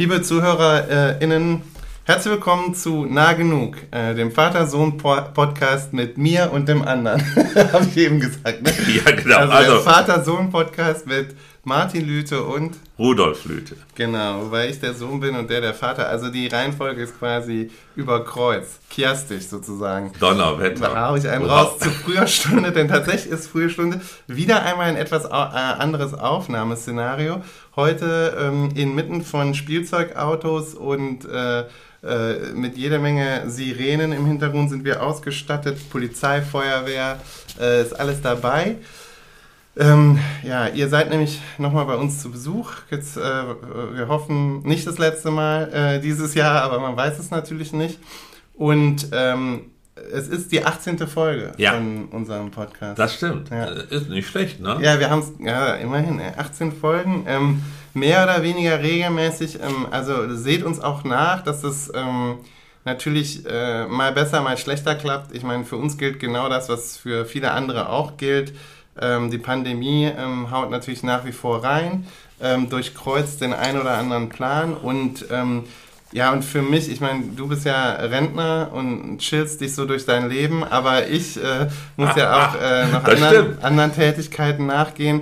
Liebe ZuhörerInnen, herzlich willkommen zu Nah Genug, äh, dem Vater-Sohn-Podcast mit mir und dem anderen. Habe ich eben gesagt, ne? Ja, genau. Also, Also, der Vater-Sohn-Podcast mit Martin Lüte und Rudolf Lüte. Genau, weil ich der Sohn bin und der der Vater. Also die Reihenfolge ist quasi über Kreuz, chiastisch sozusagen. Da Donnerwetter. habe ich einen Wow. raus zu früher Stunde, denn tatsächlich ist frühe Stunde wieder einmal ein etwas äh, anderes Aufnahmeszenario. Heute ähm, inmitten von Spielzeugautos und äh, äh, mit jeder Menge Sirenen im Hintergrund sind wir ausgestattet. Polizei, Feuerwehr, äh, ist alles dabei. Ähm, ja, ihr seid nämlich nochmal bei uns zu Besuch. Jetzt, äh, wir hoffen, nicht das letzte Mal äh, dieses Jahr, aber man weiß es natürlich nicht. Und ähm, es ist die 18. Folge Ja. von unserem Podcast. Das stimmt. Ja. Äh, Ist nicht schlecht, ne? Ja, wir haben es, ja, immerhin, äh, 18 Folgen, ähm, mehr oder weniger regelmäßig. Ähm, also seht uns auch nach, dass das ähm, natürlich äh, mal besser, mal schlechter klappt. Ich meine, für uns gilt genau das, was für viele andere auch gilt. Ähm, die Pandemie ähm, haut natürlich nach wie vor rein, ähm, durchkreuzt den ein oder anderen Plan und ähm, ja, und für mich, ich meine, du bist ja Rentner und chillst dich so durch dein Leben, aber ich äh, muss ja auch äh, noch anderen, anderen Tätigkeiten nachgehen.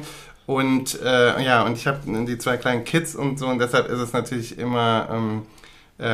Und äh, ja, und ich habe die zwei kleinen Kids und so, und deshalb ist es natürlich immer, ähm, äh,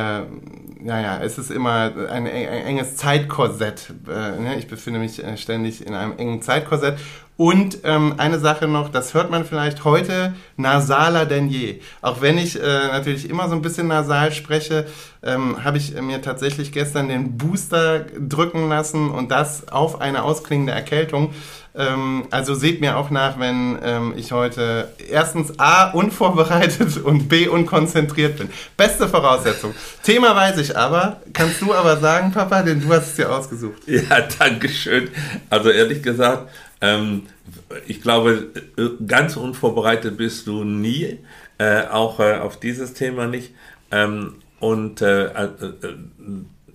ja, ja, es ist immer ein, ein enges Zeitkorsett. Äh, ne? Ich befinde mich äh, ständig in einem engen Zeitkorsett. Und ähm, eine Sache noch, das hört man vielleicht heute nasaler denn je. Auch wenn ich äh, natürlich immer so ein bisschen nasal spreche, ähm, habe ich mir tatsächlich gestern den Booster drücken lassen und das auf eine ausklingende Erkältung. Ähm, also seht mir auch nach, wenn ähm, ich heute erstens A unvorbereitet und B unkonzentriert bin. Beste Voraussetzung. Thema weiß ich aber. Kannst du aber sagen, Papa, denn du hast es dir ausgesucht. Ja, danke schön. Also ehrlich gesagt, ähm, ich glaube, ganz unvorbereitet bist du nie, äh, auch äh, auf dieses Thema nicht. Ähm, und äh, äh, äh,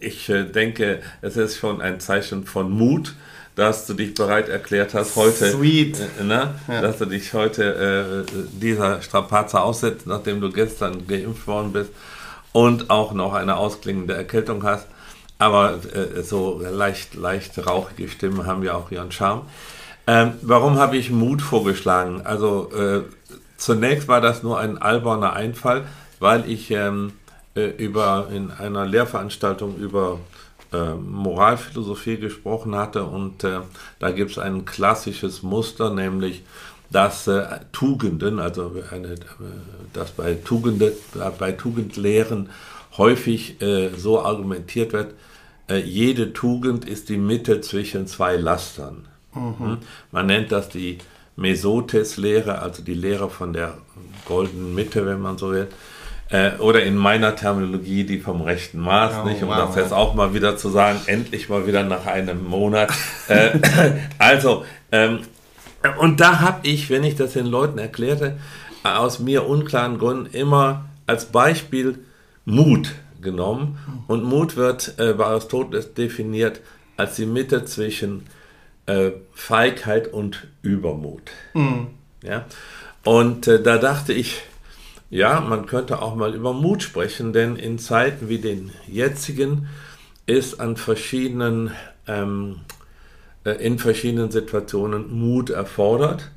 ich äh, denke, es ist schon ein Zeichen von Mut, dass du dich bereit erklärt hast, heute, Sweet. Äh, ne, Ja. dass du dich heute äh, dieser Strapaze aussetzt, nachdem du gestern geimpft worden bist und auch noch eine ausklingende Erkältung hast. Aber äh, so leicht, leicht rauchige Stimmen haben ja auch ihren Charme. Ähm, warum habe ich Mut vorgeschlagen? Also äh, zunächst war das nur ein alberner Einfall, weil ich ähm, äh, über in einer Lehrveranstaltung über äh, Moralphilosophie gesprochen hatte und äh, da gibt es ein klassisches Muster, nämlich dass äh, Tugenden, also eine, äh, dass bei, Tugende, bei Tugendlehren häufig äh, so argumentiert wird, äh, jede Tugend ist die Mitte zwischen zwei Lastern. Mhm. Man nennt das die Mesotes-Lehre, also die Lehre von der goldenen Mitte, wenn man so will. Äh, oder in meiner Terminologie die vom rechten Maß, Oh, nicht? Um wow, das jetzt auch mal wieder zu sagen, endlich mal wieder nach einem Monat. äh, also, ähm, und da habe ich, wenn ich das den Leuten erklärte, aus mir unklaren Gründen immer als Beispiel Mut genommen. Und Mut wird äh, bei Aristoteles definiert als die Mitte zwischen äh, Feigheit und Übermut. Ja? Und äh, da dachte ich, ja, man könnte auch mal über Mut sprechen, denn in Zeiten wie den jetzigen ist an verschiedenen, ähm, äh, in verschiedenen Situationen Mut erfordert.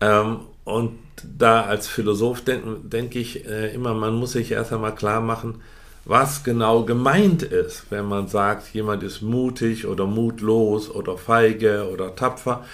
Ähm, und da als Philosoph denke denk ich äh, immer, man muss sich erst einmal klar machen, was genau gemeint ist, wenn man sagt, jemand ist mutig oder mutlos oder feige oder tapfer.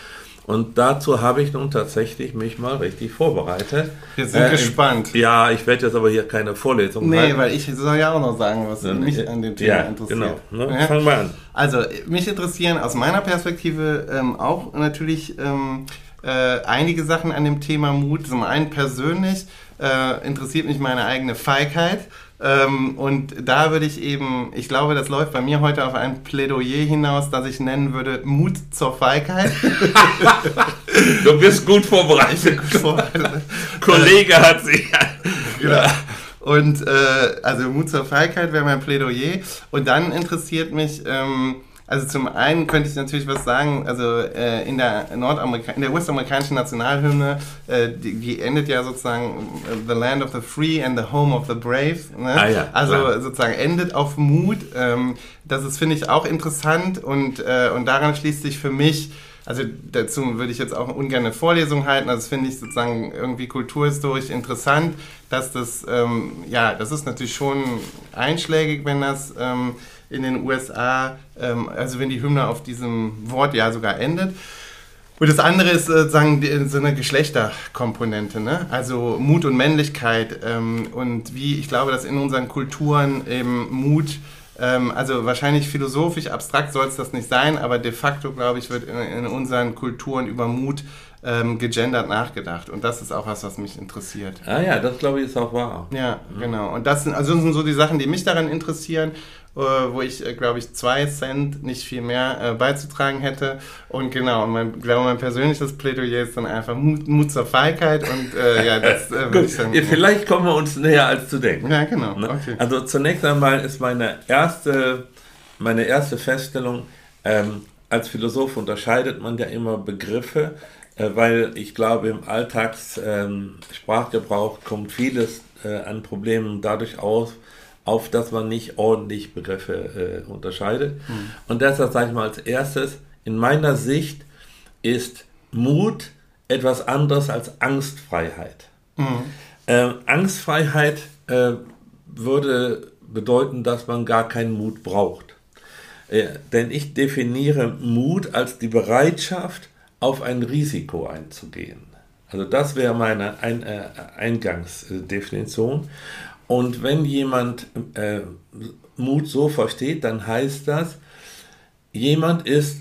Und dazu habe ich nun tatsächlich mich mal richtig vorbereitet. Wir sind Äh, gespannt. Ja, ich werde jetzt aber hier keine Vorlesung Nee, halten. weil ich soll ja auch noch sagen, was mich an dem Thema ja, interessiert. Genau. Ne? Ja? Fangen wir an. Also, mich interessieren aus meiner Perspektive ähm, auch natürlich ähm, äh, einige Sachen an dem Thema Mut. Zum einen persönlich äh, interessiert mich meine eigene Feigheit. Ähm, und da würde ich eben, ich glaube, das läuft bei mir heute auf ein Plädoyer hinaus, das ich nennen würde Mut zur Feigheit. Du bist gut vorbereitet. Kollege hat sich. Genau. Und äh, also Mut zur Feigheit wäre mein Plädoyer. Und dann interessiert mich, ähm, Also zum einen könnte ich natürlich was sagen, also äh, in der Nordamerika in der US-amerikanischen Nationalhymne, äh, die, die, endet ja sozusagen äh, The Land of the Free and the Home of the Brave. Ne? Ah, ja, also klar. sozusagen endet auf Mut. Ähm, das ist, finde ich, auch interessant und, äh, und daran schließt sich für mich also dazu würde ich jetzt auch ungern eine Vorlesung halten. Also das finde ich sozusagen irgendwie kulturhistorisch interessant, dass das, ähm, ja, das ist natürlich schon einschlägig, wenn das ähm, in den USA, ähm, also wenn die Hymne auf diesem Wort ja sogar endet. Und das andere ist sozusagen so eine Geschlechterkomponente, ne? also Mut und Männlichkeit ähm, und wie ich glaube, dass in unseren Kulturen eben Mut ähm, also wahrscheinlich philosophisch, abstrakt soll es das nicht sein, aber de facto, glaube ich, wird in, in unseren Kulturen über Mut ähm, gegendert nachgedacht. Und das ist auch was, was mich interessiert. Ah ja, das glaube ich ist auch wahr. Ja, mhm. genau. Und das sind, also sind so die Sachen, die mich daran interessieren. Äh, wo ich, äh, glaube ich, zwei Cent nicht viel mehr äh, beizutragen hätte. Und genau, und mein, glaube mein persönliches Plädoyer ist dann einfach Mut, Mut zur Feigheit und äh, ja, das äh, Gut, dann, ja, Vielleicht kommen wir uns näher als zu denken. Ja, genau. Ne? Okay. Also zunächst einmal ist meine erste, meine erste Feststellung, ähm, als Philosoph unterscheidet man ja immer Begriffe, äh, weil ich glaube, im Alltagssprachgebrauch ähm, kommt vieles an Problemen dadurch aus, auf dass man nicht ordentlich Begriffe äh, unterscheidet. Mhm. Und deshalb sage ich mal als erstes, in meiner Sicht ist Mut etwas anderes als Angstfreiheit. Mhm. Äh, Angstfreiheit äh, würde bedeuten, dass man gar keinen Mut braucht. Äh, denn ich definiere Mut als die Bereitschaft, auf ein Risiko einzugehen. Also das wäre meine ein äh, Eingangsdefinition. Und wenn jemand äh, Mut so versteht, dann heißt das, jemand ist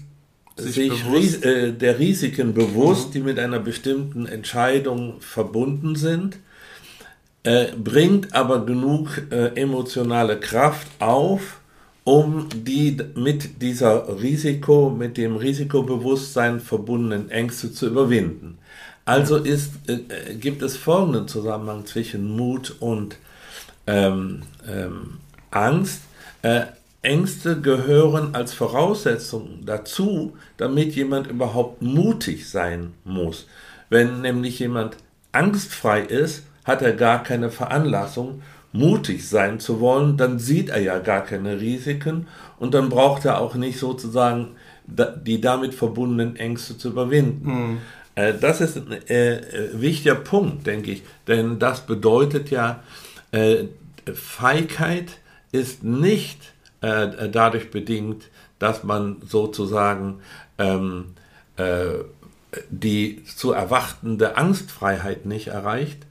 sich, sich ries äh, der Risiken bewusst, mhm. die mit einer bestimmten Entscheidung verbunden sind, äh, bringt aber genug äh, emotionale Kraft auf, um die mit dieser Risiko, mit dem Risikobewusstsein verbundenen Ängste zu überwinden. Also ist, äh, gibt es folgenden Zusammenhang zwischen Mut und ähm, ähm, Angst. Äh, Ängste gehören als Voraussetzung dazu, damit jemand überhaupt mutig sein muss. Wenn nämlich jemand angstfrei ist, hat er gar keine Veranlassung, mutig sein zu wollen, dann sieht er ja gar keine Risiken und dann braucht er auch nicht sozusagen die damit verbundenen Ängste zu überwinden. Mhm. Das ist ein äh, wichtiger Punkt, denke ich, denn das bedeutet ja, äh, Feigheit ist nicht äh, dadurch bedingt, dass man sozusagen ähm, äh, die zu erwartende Angstfreiheit nicht erreicht,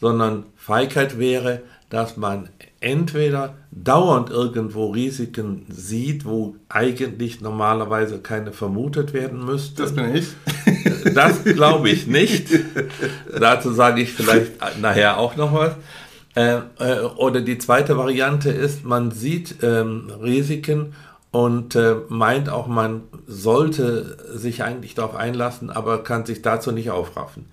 sondern Feigheit wäre, dass man entweder dauernd irgendwo Risiken sieht, wo eigentlich normalerweise keine vermutet werden müssten. Das bin ich. Das glaube ich nicht. Dazu sage ich vielleicht nachher auch noch was. Äh, äh, oder die zweite Variante ist, man sieht ähm, Risiken und äh, meint auch, man sollte sich eigentlich darauf einlassen, aber kann sich dazu nicht aufraffen.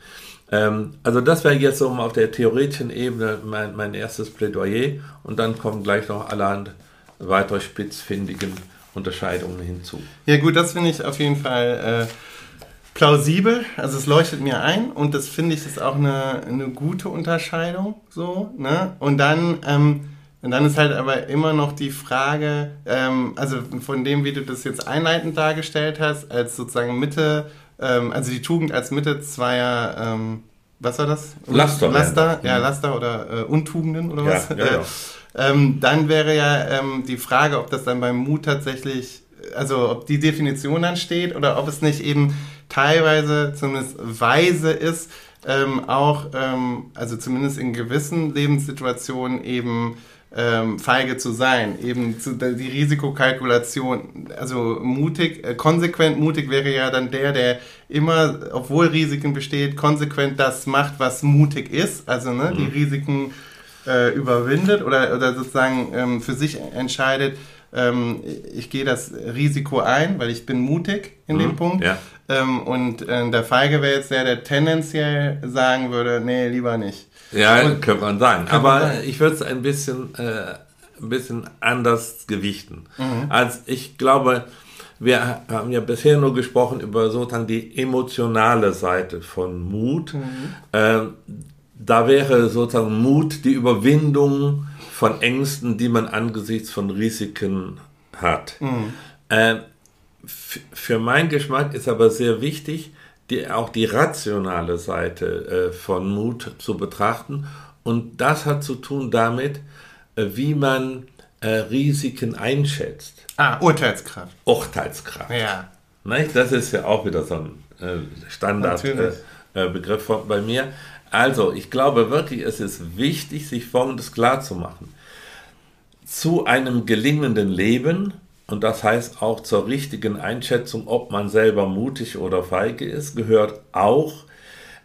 Ähm, also das wäre jetzt so auf der theoretischen Ebene mein, mein erstes Plädoyer und dann kommen gleich noch allerhand weitere spitzfindigen Unterscheidungen hinzu. Ja gut, das finde ich auf jeden Fall äh, plausibel, also es leuchtet mir ein und das finde ich ist auch eine, eine gute Unterscheidung so, ne? Und dann, ähm, und dann ist halt aber immer noch die Frage, ähm, also von dem, wie du das jetzt einleitend dargestellt hast, als sozusagen Mitte, ähm, also die Tugend als Mitte zweier, ähm, was war das? Laster. Laster, ja, mhm. Laster oder äh, Untugenden oder was? Ja, ja, ja. Ähm, dann wäre ja ähm, die Frage, ob das dann beim Mut tatsächlich, also ob die Definition dann steht oder ob es nicht eben teilweise zumindest weise ist, ähm, auch, ähm, also zumindest in gewissen Lebenssituationen eben ähm, feige zu sein, eben zu, die Risikokalkulation, also mutig, äh, konsequent mutig wäre ja dann der, der immer, obwohl Risiken besteht, konsequent das macht, was mutig ist, also ne, mhm. die Risiken äh, überwindet oder, oder sozusagen ähm, für sich entscheidet, ähm, ich gehe das Risiko ein, weil ich bin mutig in mhm, dem Punkt. Ja. Ähm, und äh, der Feige wäre jetzt der, der tendenziell sagen würde, nee, lieber nicht. Ja, und, könnte man sagen. Aber man sagen. ich würde es ein bisschen, äh, ein bisschen anders gewichten. Mhm. Als ich glaube, wir haben ja bisher nur gesprochen über sozusagen die emotionale Seite von Mut. Mhm. Ähm, da wäre sozusagen Mut die Überwindung von Ängsten, die man angesichts von Risiken hat. Mhm. Äh, für meinen Geschmack ist aber sehr wichtig, die, auch die rationale Seite äh, von Mut zu betrachten. Und das hat zu tun damit, äh, wie man äh, Risiken einschätzt. Ah, Urteilskraft. Urteilskraft. Ja. Nicht? Das ist ja auch wieder so ein äh, Standardbegriff äh, bei mir. Also, ich glaube wirklich, es ist wichtig, sich Folgendes klarzumachen. Zu einem gelingenden Leben, und das heißt auch zur richtigen Einschätzung, ob man selber mutig oder feige ist, gehört auch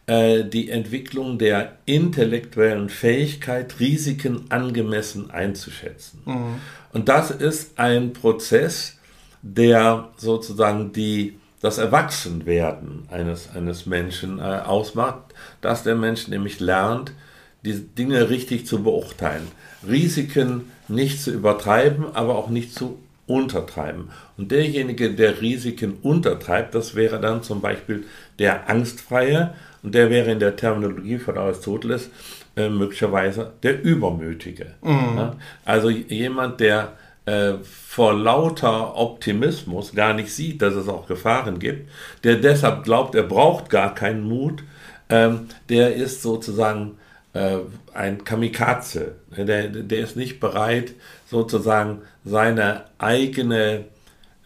äh, die Entwicklung der intellektuellen Fähigkeit, Risiken angemessen einzuschätzen. Mhm. Und das ist ein Prozess, der sozusagen die das Erwachsenwerden eines, eines Menschen äh, ausmacht, dass der Mensch nämlich lernt, die Dinge richtig zu beurteilen, Risiken nicht zu übertreiben, aber auch nicht zu untertreiben. Und derjenige, der Risiken untertreibt, das wäre dann zum Beispiel der Angstfreie und der wäre in der Terminologie von Aristoteles äh, möglicherweise der Übermütige. Mhm. Ja? Also jemand, der äh, vor lauter Optimismus gar nicht sieht, dass es auch Gefahren gibt, der deshalb glaubt, er braucht gar keinen Mut, ähm, der ist sozusagen äh, ein Kamikaze. Der, der ist nicht bereit, sozusagen seine eigene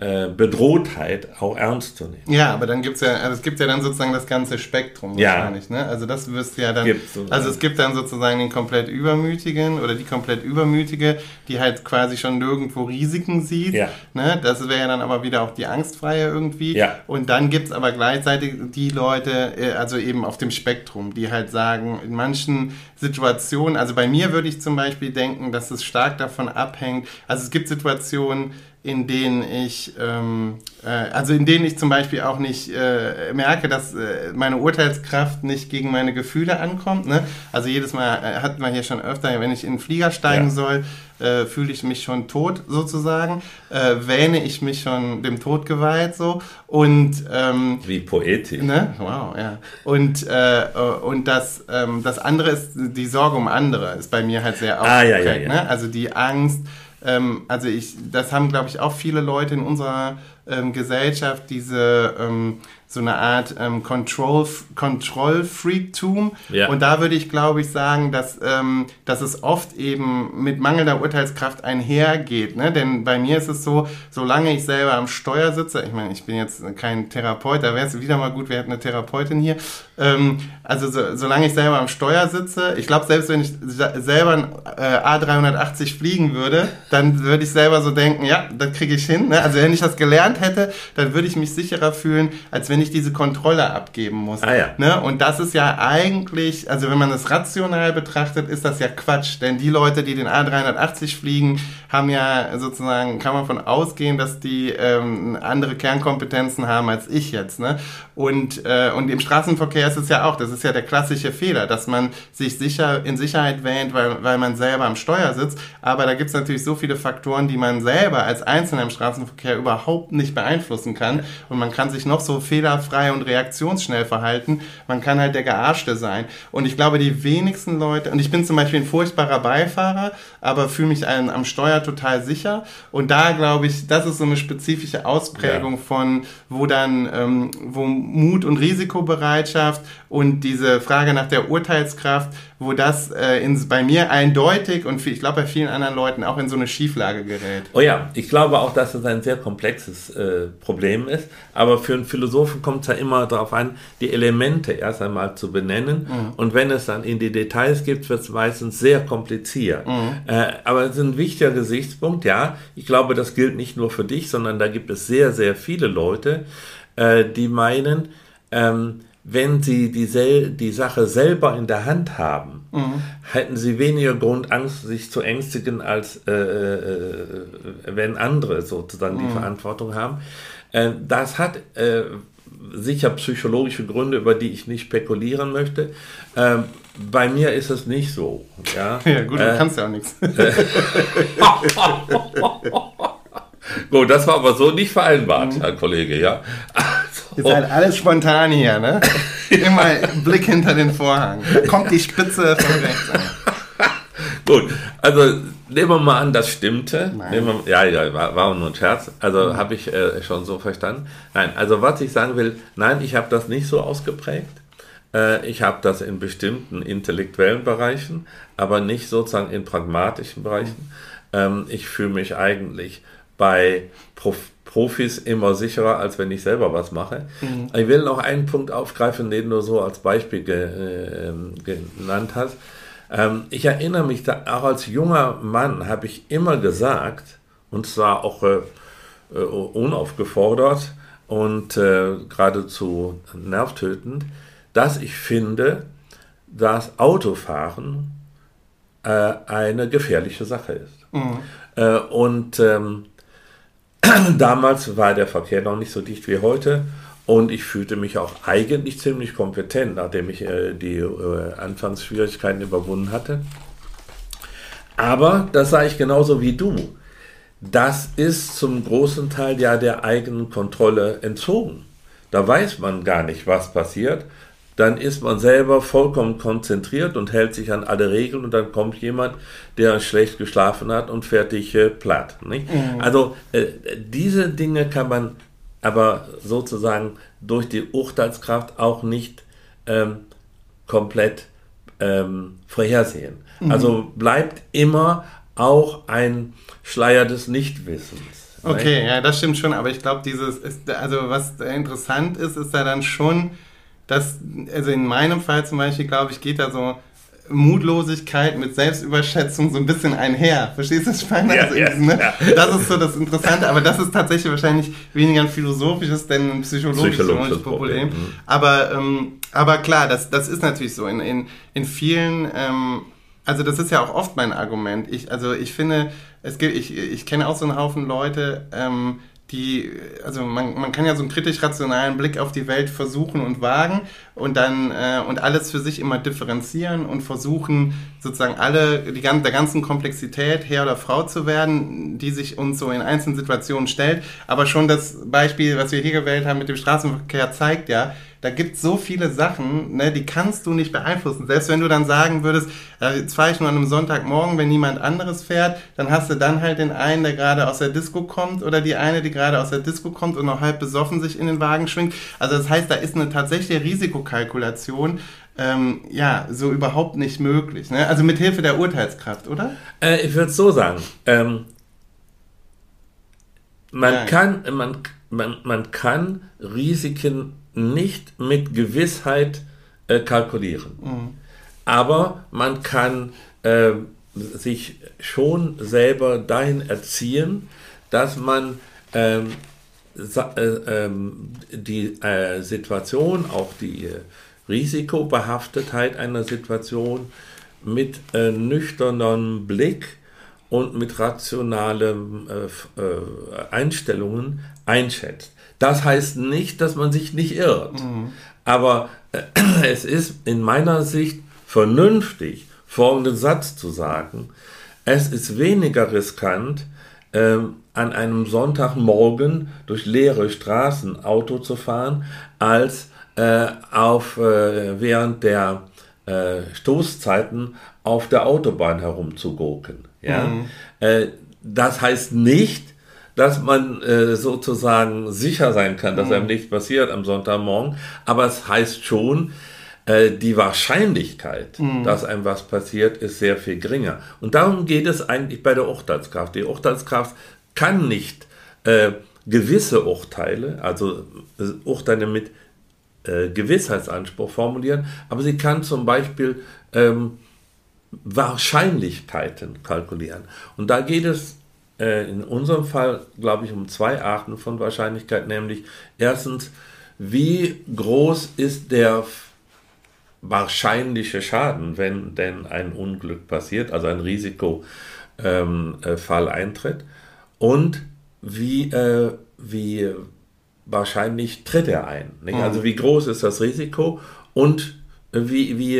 äh, Bedrohtheit auch ernst zu nehmen. Ja, aber dann gibt es ja, also es gibt ja dann sozusagen das ganze Spektrum ja. wahrscheinlich, ne? Also das wirst ja dann, also es gibt dann sozusagen den komplett Übermütigen oder die komplett Übermütige, die halt quasi schon nirgendwo Risiken sieht, ja. ne? Das wäre ja dann aber wieder auch die Angstfreie irgendwie. Ja. Und dann gibt es aber gleichzeitig die Leute, äh, also eben auf dem Spektrum, die halt sagen, in manchen Situationen, also bei mir würde ich zum Beispiel denken, dass es stark davon abhängt, also es gibt Situationen, in denen ich, ähm, äh, also in denen ich zum Beispiel auch nicht äh, merke, dass äh, meine Urteilskraft nicht gegen meine Gefühle ankommt. Ne? Also jedes Mal äh, hat man hier schon öfter, wenn ich in den Flieger steigen ja. soll, äh, fühle ich mich schon tot sozusagen, äh, wähne ich mich schon dem Tod geweiht so und ähm, wie poetisch. Ne? Wow, ja. Und äh, und das ähm, das andere ist die Sorge um andere ist bei mir halt sehr ausgeprägt. Ah, ja, ja, ja. Ne? Also die Angst ähm, also ich, das haben, glaube ich, auch viele Leute in unserer ähm, Gesellschaft, diese ähm, so eine Art ähm, Control, Control-Freaktum. Ja. Und da würde ich, glaube ich, sagen, dass, ähm, dass es oft eben mit mangelnder Urteilskraft einhergeht. Ne? Denn bei mir ist es so, solange ich selber am Steuer sitze, ich meine, ich bin jetzt kein Therapeut, da wäre es wieder mal gut, wir hätten eine Therapeutin hier. Ähm, also so, solange ich selber am Steuer sitze, ich glaube, selbst wenn ich selber ein äh, A380 fliegen würde, dann würde ich selber so denken, ja, das kriege ich hin. Ne? Also wenn ich das gelernt hätte, dann würde ich mich sicherer fühlen, als wenn ich diese Kontrolle abgeben muss. Ah, ja. ne? Und das ist ja eigentlich, also wenn man es rational betrachtet, ist das ja Quatsch. Denn die Leute, die den A380 fliegen, haben ja sozusagen, kann man von ausgehen, dass die ähm, andere Kernkompetenzen haben als ich jetzt. Ne? Und, äh, und im Straßenverkehr ist es ja auch, das ist ja der klassische Fehler, dass man sich sicher in Sicherheit wähnt, weil, weil man selber am Steuer sitzt. Aber da gibt es natürlich so viele Faktoren, die man selber als Einzelner im Straßenverkehr überhaupt nicht beeinflussen kann. Und man kann sich noch so fehlerfrei und reaktionsschnell verhalten. Man kann halt der Gearschte sein. Und ich glaube, die wenigsten Leute, und ich bin zum Beispiel ein furchtbarer Beifahrer, aber fühle mich ein, am Steuer total sicher. Und da glaube ich, das ist so eine spezifische Ausprägung ja. von, wo dann, ähm, wo Mut und Risikobereitschaft und diese Frage nach der Urteilskraft, wo das äh, in, bei mir eindeutig und ich glaube bei vielen anderen Leuten auch in so eine Schieflage gerät. Oh ja, ich glaube auch, dass es ein sehr komplexes äh, Problem ist, aber für einen Philosophen kommt es ja immer darauf an, die Elemente erst einmal zu benennen mhm. und wenn es dann in die Details geht, wird es meistens sehr kompliziert. Mhm. Äh, aber es ist ein wichtiger Gesichtspunkt, ja, ich glaube, das gilt nicht nur für dich, sondern da gibt es sehr, sehr viele Leute, äh, die meinen, ähm, wenn sie die, sel die Sache selber in der Hand haben, mhm. hätten sie weniger Grund, Angst, sich zu ängstigen, als äh, äh, wenn andere sozusagen mhm. die Verantwortung haben. Äh, das hat äh, sicher psychologische Gründe, über die ich nicht spekulieren möchte. Ähm, bei mir ist es nicht so. Ja, ja gut, du äh, kannst ja auch nichts. Gut, das war aber so nicht vereinbart, mhm. Herr Kollege, ja. Ihr seid alles spontan hier, ne? Immer Blick hinter den Vorhang. Kommt die Spitze von rechts an. Gut, also nehmen wir mal an, das stimmte. Wir, ja, ja, war, war nur ein Scherz. Also mhm. habe ich äh, schon so verstanden. Nein, also was ich sagen will, nein, ich habe das nicht so ausgeprägt. Äh, ich habe das in bestimmten intellektuellen Bereichen, aber nicht sozusagen in pragmatischen Bereichen. Ähm, ich fühle mich eigentlich bei Prof Profis immer sicherer, als wenn ich selber was mache. Mhm. Ich will noch einen Punkt aufgreifen, den du so als Beispiel ge, äh, genannt hast. Ähm, ich erinnere mich, da, auch als junger Mann habe ich immer gesagt, und zwar auch äh, äh unaufgefordert und äh, geradezu nervtötend, dass ich finde, dass Autofahren äh, eine gefährliche Sache ist. Mhm. Äh, und ähm, damals war der Verkehr noch nicht so dicht wie heute. Und ich fühlte mich auch eigentlich ziemlich kompetent, nachdem ich äh, die äh, Anfangsschwierigkeiten überwunden hatte. Aber das sah ich genauso wie du. Das ist zum großen Teil ja der eigenen Kontrolle entzogen. Da weiß man gar nicht, was passiert. Dann ist man selber vollkommen konzentriert und hält sich an alle Regeln und dann kommt jemand, der schlecht geschlafen hat und fertig äh, platt. Mhm. Also äh, diese Dinge kann man aber sozusagen durch die Urteilskraft auch nicht ähm, komplett ähm, vorhersehen. Mhm. Also bleibt immer auch ein Schleier des Nichtwissens. Okay, ja, das stimmt schon, aber ich glaube, dieses ist, also was interessant ist, ist da dann schon, dass, also in meinem Fall zum Beispiel, glaube ich, geht da so Mutlosigkeit mit Selbstüberschätzung so ein bisschen einher. Verstehst du, was ich meine? Ja, also, ja, ne? ja. Das ist so das Interessante, aber das ist tatsächlich wahrscheinlich weniger ein philosophisches, denn ein psychologisches, psychologisches Problem. Problem. Mhm. Aber, ähm, aber klar, das, das ist natürlich so. In, in, in vielen, ähm, also das ist ja auch oft mein Argument. Ich, also ich finde, es gibt, ich, ich kenne auch so einen Haufen Leute, ähm, die, also man, man kann ja so einen kritisch-rationalen Blick auf die Welt versuchen und wagen und dann äh, und alles für sich immer differenzieren und versuchen sozusagen alle die der ganzen Komplexität Herr oder Frau zu werden, die sich uns so in einzelnen Situationen stellt. Aber schon das Beispiel, was wir hier gewählt haben mit dem Straßenverkehr, zeigt ja, da gibt es so viele Sachen, ne, die kannst du nicht beeinflussen. Selbst wenn du dann sagen würdest, jetzt fahre ich nur an einem Sonntagmorgen, wenn niemand anderes fährt, dann hast du dann halt den einen, der gerade aus der Disco kommt oder die eine, die gerade aus der Disco kommt und noch halb besoffen sich in den Wagen schwingt. Also das heißt, da ist eine tatsächliche Risikokalkulation ähm, ja, so überhaupt nicht möglich. Ne? Also mit Hilfe der Urteilskraft, oder? Äh, ich würde es so sagen. Ähm, man, ja. kann, man, man, man kann Risiken nicht mit Gewissheit äh, kalkulieren. Mhm. Aber man kann äh, sich schon selber dahin erziehen, dass man ähm, äh, ähm, die äh, Situation, auch die Risikobehaftetheit einer Situation mit äh, nüchternem Blick und mit rationalen äh, Einstellungen einschätzt. Das heißt nicht, dass man sich nicht irrt. Mhm. Aber äh, es ist in meiner Sicht vernünftig, folgenden Satz zu sagen. Es ist weniger riskant, äh, an einem Sonntagmorgen durch leere Straßen Auto zu fahren, als äh, auf, äh, während der äh, Stoßzeiten auf der Autobahn herumzugurken. Ja? Mhm. Äh, das heißt nicht, dass man äh, sozusagen sicher sein kann, dass mhm. einem nichts passiert am Sonntagmorgen. Aber es heißt schon, äh, die Wahrscheinlichkeit, mhm. dass einem was passiert, ist sehr viel geringer. Und darum geht es eigentlich bei der Urteilskraft. Die Urteilskraft kann nicht äh, gewisse Urteile, also äh, Urteile mit äh, Gewissheitsanspruch formulieren, aber sie kann zum Beispiel ähm, Wahrscheinlichkeiten kalkulieren. Und da geht es äh, in unserem Fall, glaube ich, um zwei Arten von Wahrscheinlichkeit, nämlich erstens, wie groß ist der wahrscheinliche Schaden, wenn denn ein Unglück passiert, also ein Risikofall ähm, äh, eintritt, und wie, äh, wie wahrscheinlich tritt er ein. Mhm. Also wie groß ist das Risiko und wie, wie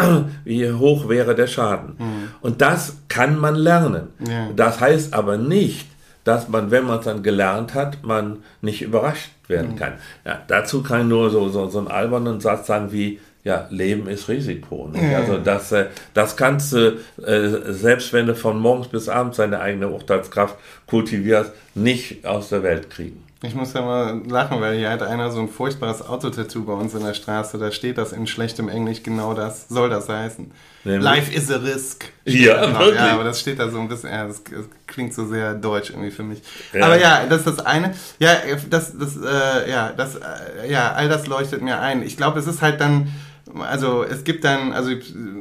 wie hoch wäre der Schaden. Mhm. Und das kann man lernen. Ja. Das heißt aber nicht, dass man, wenn man es dann gelernt hat, man nicht überrascht werden kann. Ja, dazu kann ich nur so, so, so einen albernen Satz sagen wie, ja, Leben ist Risiko. Nicht? Also das, äh, das kannst du, äh, selbst wenn du von morgens bis abends deine eigene Urteilskraft kultivierst, nicht aus der Welt kriegen. Ich muss ja mal lachen, weil hier hat einer so ein furchtbares Autotattoo bei uns in der Straße. Da steht das in schlechtem Englisch genau das. Soll das heißen? Nämlich? Life is a risk. Ja, genau. ja, aber das steht da so ein bisschen, ja, das, das klingt so sehr deutsch irgendwie für mich. Ja. Aber ja, das ist das eine. Ja, das, das, äh, ja, das, äh, ja, all das leuchtet mir ein. Ich glaube, es ist halt dann, also es gibt dann, also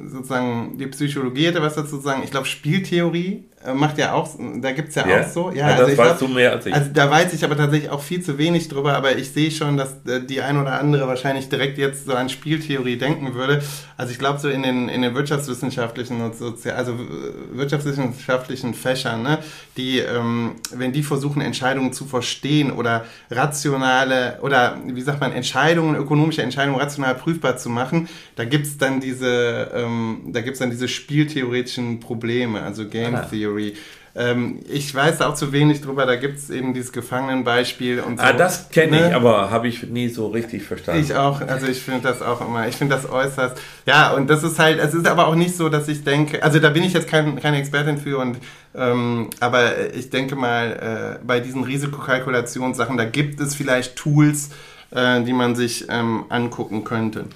sozusagen die Psychologie hätte was dazu zu sagen. Ich glaube, Spieltheorie macht ja auch, da gibt es ja, ja, auch so. Ja, ja das also weißt glaub, du mehr als ich. Also da weiß ich aber tatsächlich auch viel zu wenig drüber, aber ich sehe schon, dass äh, die ein oder andere wahrscheinlich direkt jetzt so an Spieltheorie denken würde. Also ich glaube so in den, in den wirtschaftswissenschaftlichen und Sozial, also äh, wirtschaftswissenschaftlichen Fächern, ne, die, ähm, wenn die versuchen, Entscheidungen zu verstehen oder rationale, oder wie sagt man, Entscheidungen, ökonomische Entscheidungen rational prüfbar zu machen, da gibt es dann diese, ähm, da gibt's dann diese spieltheoretischen Probleme, also Game ah. Theory. Theory. Ähm, ich weiß auch zu wenig drüber, da gibt es eben dieses Gefangenenbeispiel und so. Ah, das kenne ne? ich, aber habe ich nie so richtig verstanden. Ich auch, also ich finde das auch immer, ich finde das äußerst, ja, und das ist halt, es ist aber auch nicht so, dass ich denke, also da bin ich jetzt kein, keine Expertin für und, ähm, aber ich denke mal, äh, bei diesen Risikokalkulationssachen, da gibt es vielleicht Tools, äh, die man sich ähm, angucken könnte.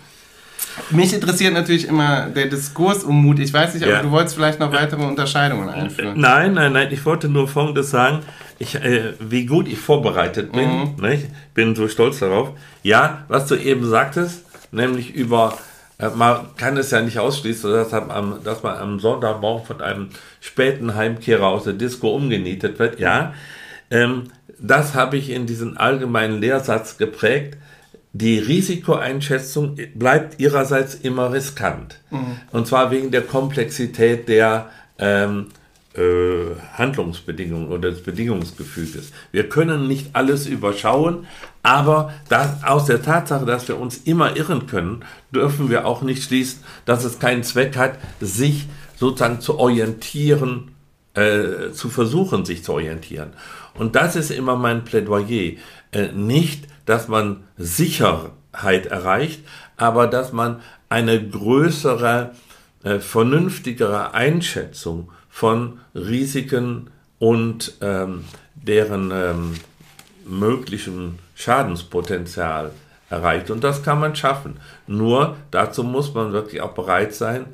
Mich interessiert natürlich immer der Diskurs um Mut. Ich weiß nicht, aber ja. du wolltest vielleicht noch weitere Unterscheidungen einführen. Nein, nein, nein. Ich wollte nur Folgendes sagen. Ich, äh, wie gut ich vorbereitet bin. Mhm. Ich bin so stolz darauf. Ja, was du eben sagtest, nämlich über, äh, man kann es ja nicht ausschließen, dass, am, dass man am Sonntagmorgen von einem späten Heimkehrer aus der Disco umgenietet wird. Ja, ähm, das habe ich in diesen allgemeinen Lehrsatz geprägt die Risikoeinschätzung bleibt ihrerseits immer riskant. Mhm. Und zwar wegen der Komplexität der ähm, äh, Handlungsbedingungen oder des Bedingungsgefüges. Wir können nicht alles überschauen, aber das, aus der Tatsache, dass wir uns immer irren können, dürfen wir auch nicht schließen, dass es keinen Zweck hat, sich sozusagen zu orientieren, äh, zu versuchen, sich zu orientieren. Und das ist immer mein Plädoyer. Äh, nicht dass man Sicherheit erreicht, aber dass man eine größere, äh, vernünftigere Einschätzung von Risiken und ähm, deren ähm, möglichen Schadenspotenzial erreicht. Und das kann man schaffen. Nur dazu muss man wirklich auch bereit sein,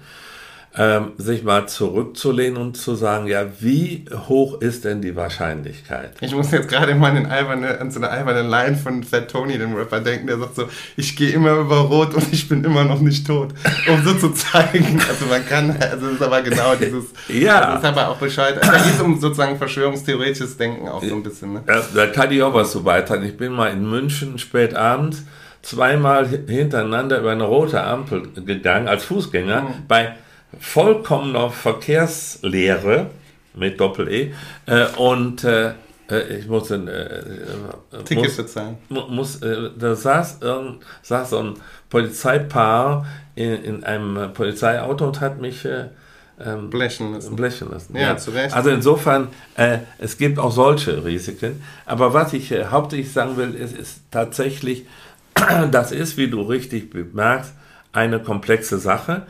ähm, sich mal zurückzulehnen und zu sagen, ja, wie hoch ist denn die Wahrscheinlichkeit? Ich muss jetzt gerade mal an, alberne, an so eine alberne Line von Fat Tony, dem Rapper, denken, der sagt so, ich gehe immer über Rot und ich bin immer noch nicht tot. Um so zu zeigen, also man kann, also das ist aber genau dieses, ja. das ist aber auch Bescheid. Also da geht es um sozusagen verschwörungstheoretisches Denken auch so ein bisschen. Ne? Ja, da kann ich auch was zu beitragen. Ich bin mal in München spät abends zweimal hintereinander über eine rote Ampel gegangen als Fußgänger mhm. bei vollkommener Verkehrslehre mit Doppel-E äh, und äh, äh ich musste äh, äh, Ticket muss, bezahlen. Muss, äh, da saß, saß so ein Polizeipaar in, in einem Polizeiauto und hat mich ähm, blechen lassen. Blechen lassen ja, ja. zu Recht. Also insofern, äh, es gibt auch solche Risiken. Aber was ich äh, hauptsächlich sagen will, ist, ist tatsächlich, das ist, wie du richtig bemerkst, eine komplexe Sache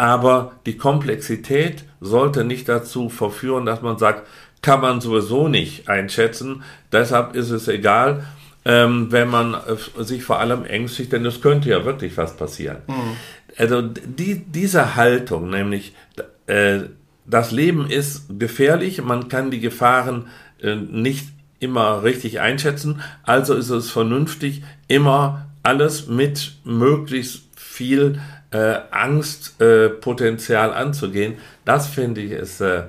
aber die Komplexität sollte nicht dazu verführen, dass man sagt, kann man sowieso nicht einschätzen. Deshalb ist es egal, ähm, wenn man äh, sich vor allem ängstigt, denn es könnte ja wirklich was passieren. Mhm. Also die, diese Haltung, nämlich äh, das Leben ist gefährlich, man kann die Gefahren äh, nicht immer richtig einschätzen, also ist es vernünftig, immer alles mit möglichst viel äh, Angstpotenzial äh, anzugehen, das finde ich ist äh,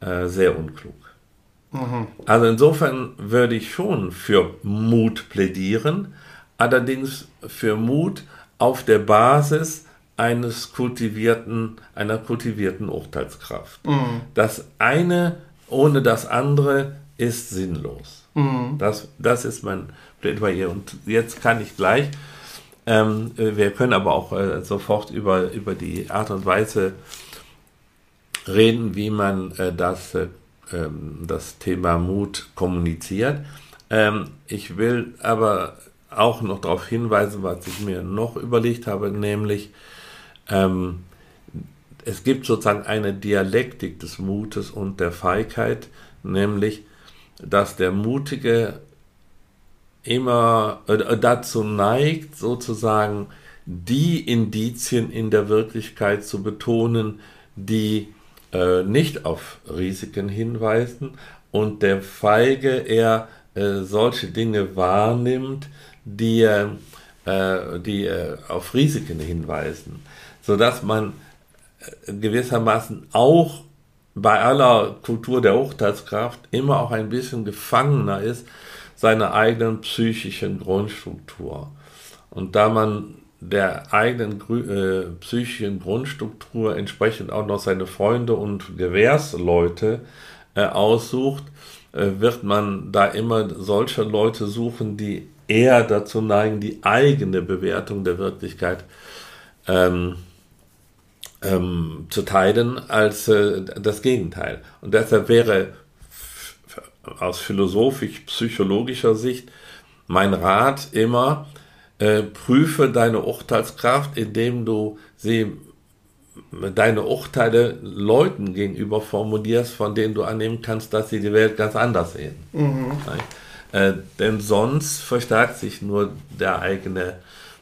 äh, sehr unklug. Mhm. Also insofern würde ich schon für Mut plädieren, allerdings für Mut auf der Basis eines kultivierten, einer kultivierten Urteilskraft. Mhm. Das eine ohne das andere ist sinnlos. Mhm. Das, das ist mein Plädoyer. Und jetzt kann ich gleich ähm, wir können aber auch äh, sofort über, über die Art und Weise reden, wie man äh, das äh, ähm, das Thema Mut kommuniziert. Ähm, ich will aber auch noch darauf hinweisen, was ich mir noch überlegt habe, nämlich ähm, es gibt sozusagen eine Dialektik des Mutes und der Feigheit, nämlich dass der Mutige immer äh, dazu neigt, sozusagen die Indizien in der Wirklichkeit zu betonen, die äh, nicht auf Risiken hinweisen und der Feige eher äh, solche Dinge wahrnimmt, die, äh, die äh, auf Risiken hinweisen, sodass man äh, gewissermaßen auch bei aller Kultur der Urteilskraft immer auch ein bisschen gefangener ist seiner eigenen psychischen Grundstruktur. Und da man der eigenen äh, psychischen Grundstruktur entsprechend auch noch seine Freunde und Gewährsleute äh, aussucht, äh, wird man da immer solche Leute suchen, die eher dazu neigen, die eigene Bewertung der Wirklichkeit ähm, ähm, zu teilen, als äh, das Gegenteil. Und deshalb wäre aus philosophisch-psychologischer Sicht mein Rat immer, äh, prüfe deine Urteilskraft, indem du sie deine Urteile Leuten gegenüber formulierst, von denen du annehmen kannst, dass sie die Welt ganz anders sehen. Mhm. Äh, denn sonst verstärkt sich nur der eigene,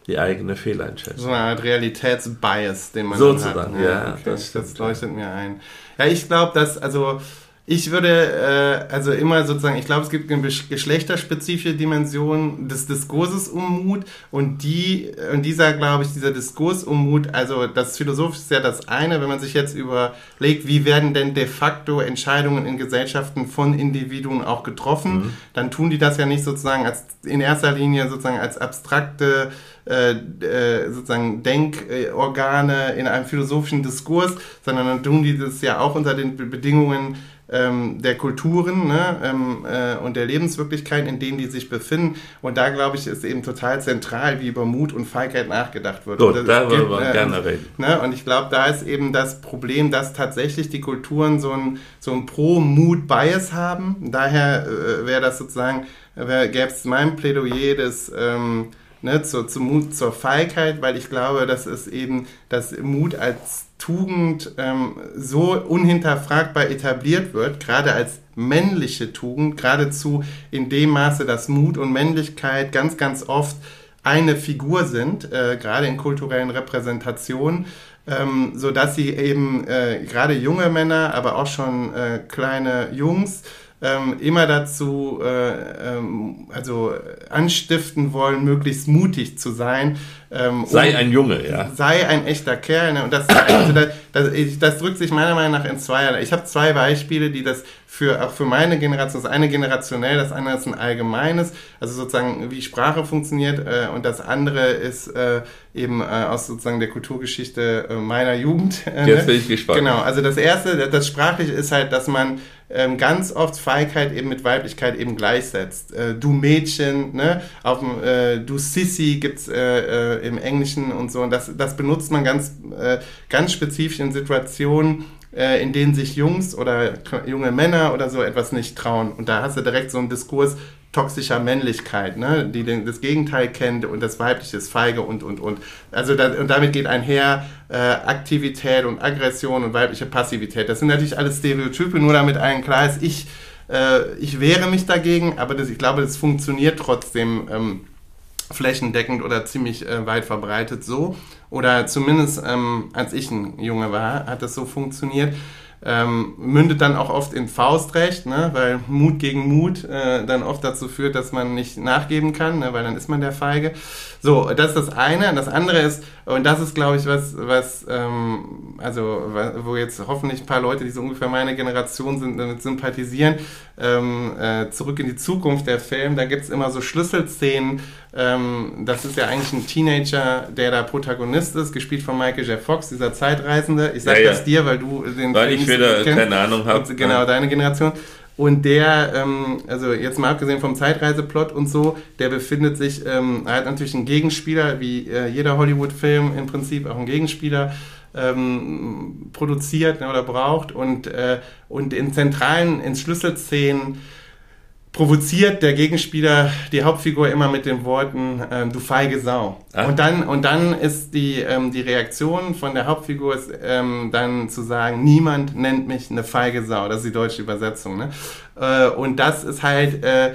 die eigene Fehleinschätzung. So eine Art Realitätsbias, den man Sozusagen, hat. ja. okay. das, das leuchtet mir ein. Ja, ich glaube, dass, also ich würde äh, also immer sozusagen, ich glaube, es gibt eine geschlechterspezifische Dimension des Diskurses um Mut und die und dieser, glaube ich, dieser Diskurs um Mut, also das Philosophische ist ja das eine, wenn man sich jetzt überlegt, wie werden denn de facto Entscheidungen in Gesellschaften von Individuen auch getroffen, mhm. dann tun die das ja nicht sozusagen als in erster Linie sozusagen als abstrakte äh, äh, sozusagen Denkorgane in einem philosophischen Diskurs, sondern dann tun die das ja auch unter den Bedingungen ähm, der Kulturen ne, ähm, äh, und der Lebenswirklichkeit, in denen die sich befinden. Und da, glaube ich, ist eben total zentral, wie über Mut und Feigheit nachgedacht wird. Gut, da wollen wir äh, gerne reden. Ne, und ich glaube, da ist eben das Problem, dass tatsächlich die Kulturen so ein, so ein Pro-Mut-Bias haben. Daher äh, wäre das sozusagen, gäbe es mein Plädoyer des... Ähm, ne, zur, zum Mut zur Feigheit, weil ich glaube, dass es eben, dass Mut als Tugend ähm, so unhinterfragbar etabliert wird, gerade als männliche Tugend, geradezu in dem Maße, dass Mut und Männlichkeit ganz, ganz oft eine Figur sind, äh, gerade in kulturellen Repräsentationen, ähm, so sie eben äh, gerade junge Männer, aber auch schon äh, kleine Jungs ähm, immer dazu äh, ähm, also anstiften wollen, möglichst mutig zu sein. Ähm, sei ein Junge, ja. Sei ein echter Kerl. Ne? Und das, also das, das, das, drückt sich meiner Meinung nach in zwei. Ich habe zwei Beispiele, die das für auch für meine Generation, das eine generationell, das andere ist ein allgemeines, also sozusagen wie Sprache funktioniert äh, und das andere ist äh, eben äh, aus sozusagen der Kulturgeschichte äh, meiner Jugend. Äh, Jetzt bin ich gespannt. Genau, also das erste, das sprachliche ist halt, dass man ähm, ganz oft Feigheit eben mit Weiblichkeit eben gleichsetzt. Äh, du Mädchen, ne, auf dem, äh, du Sissy gibt's äh, äh, im Englischen und so. Und das, das benutzt man ganz, äh, ganz spezifisch in Situationen, äh, in denen sich Jungs oder junge Männer oder so etwas nicht trauen. Und da hast du direkt so einen Diskurs, toxischer Männlichkeit, ne? die den, das Gegenteil kennt und das Weibliche ist feige und, und, und. Also da, und damit geht einher äh, Aktivität und Aggression und weibliche Passivität. Das sind natürlich alles Stereotype, nur damit allen klar ist, ich, äh, ich wehre mich dagegen, aber das, ich glaube, das funktioniert trotzdem ähm, flächendeckend oder ziemlich äh, weit verbreitet so. Oder zumindest ähm, als ich ein Junge war, hat das so funktioniert ähm, mündet dann auch oft in Faustrecht, ne? weil Mut gegen Mut äh, dann oft dazu führt, dass man nicht nachgeben kann, ne? weil dann ist man der Feige. So, das ist das eine. Das andere ist, und das ist, glaube ich, was, was ähm, also wo jetzt hoffentlich ein paar Leute, die so ungefähr meine Generation sind, damit sympathisieren, ähm, äh, zurück in die Zukunft der Film, da gibt es immer so Schlüsselszenen. Ähm, das ist ja eigentlich ein Teenager, der da Protagonist ist, gespielt von Michael J. Fox, dieser Zeitreisende. Ich sage ja, ja. das dir, weil du den weil Film ich wieder keine Ahnung habe. Genau, ja. deine Generation. Und der, ähm, also jetzt mal abgesehen vom Zeitreiseplot und so, der befindet sich, ähm, er hat natürlich einen Gegenspieler, wie äh, jeder Hollywood-Film im Prinzip auch einen Gegenspieler. Ähm, produziert oder braucht und, äh, und in zentralen, in Schlüsselszenen provoziert der Gegenspieler die Hauptfigur immer mit den Worten ähm, du feige Sau. Ah. Und dann und dann ist die ähm, die Reaktion von der Hauptfigur ist, ähm, dann zu sagen niemand nennt mich eine feige Sau. Das ist die deutsche Übersetzung. Ne? Äh, und das ist halt äh,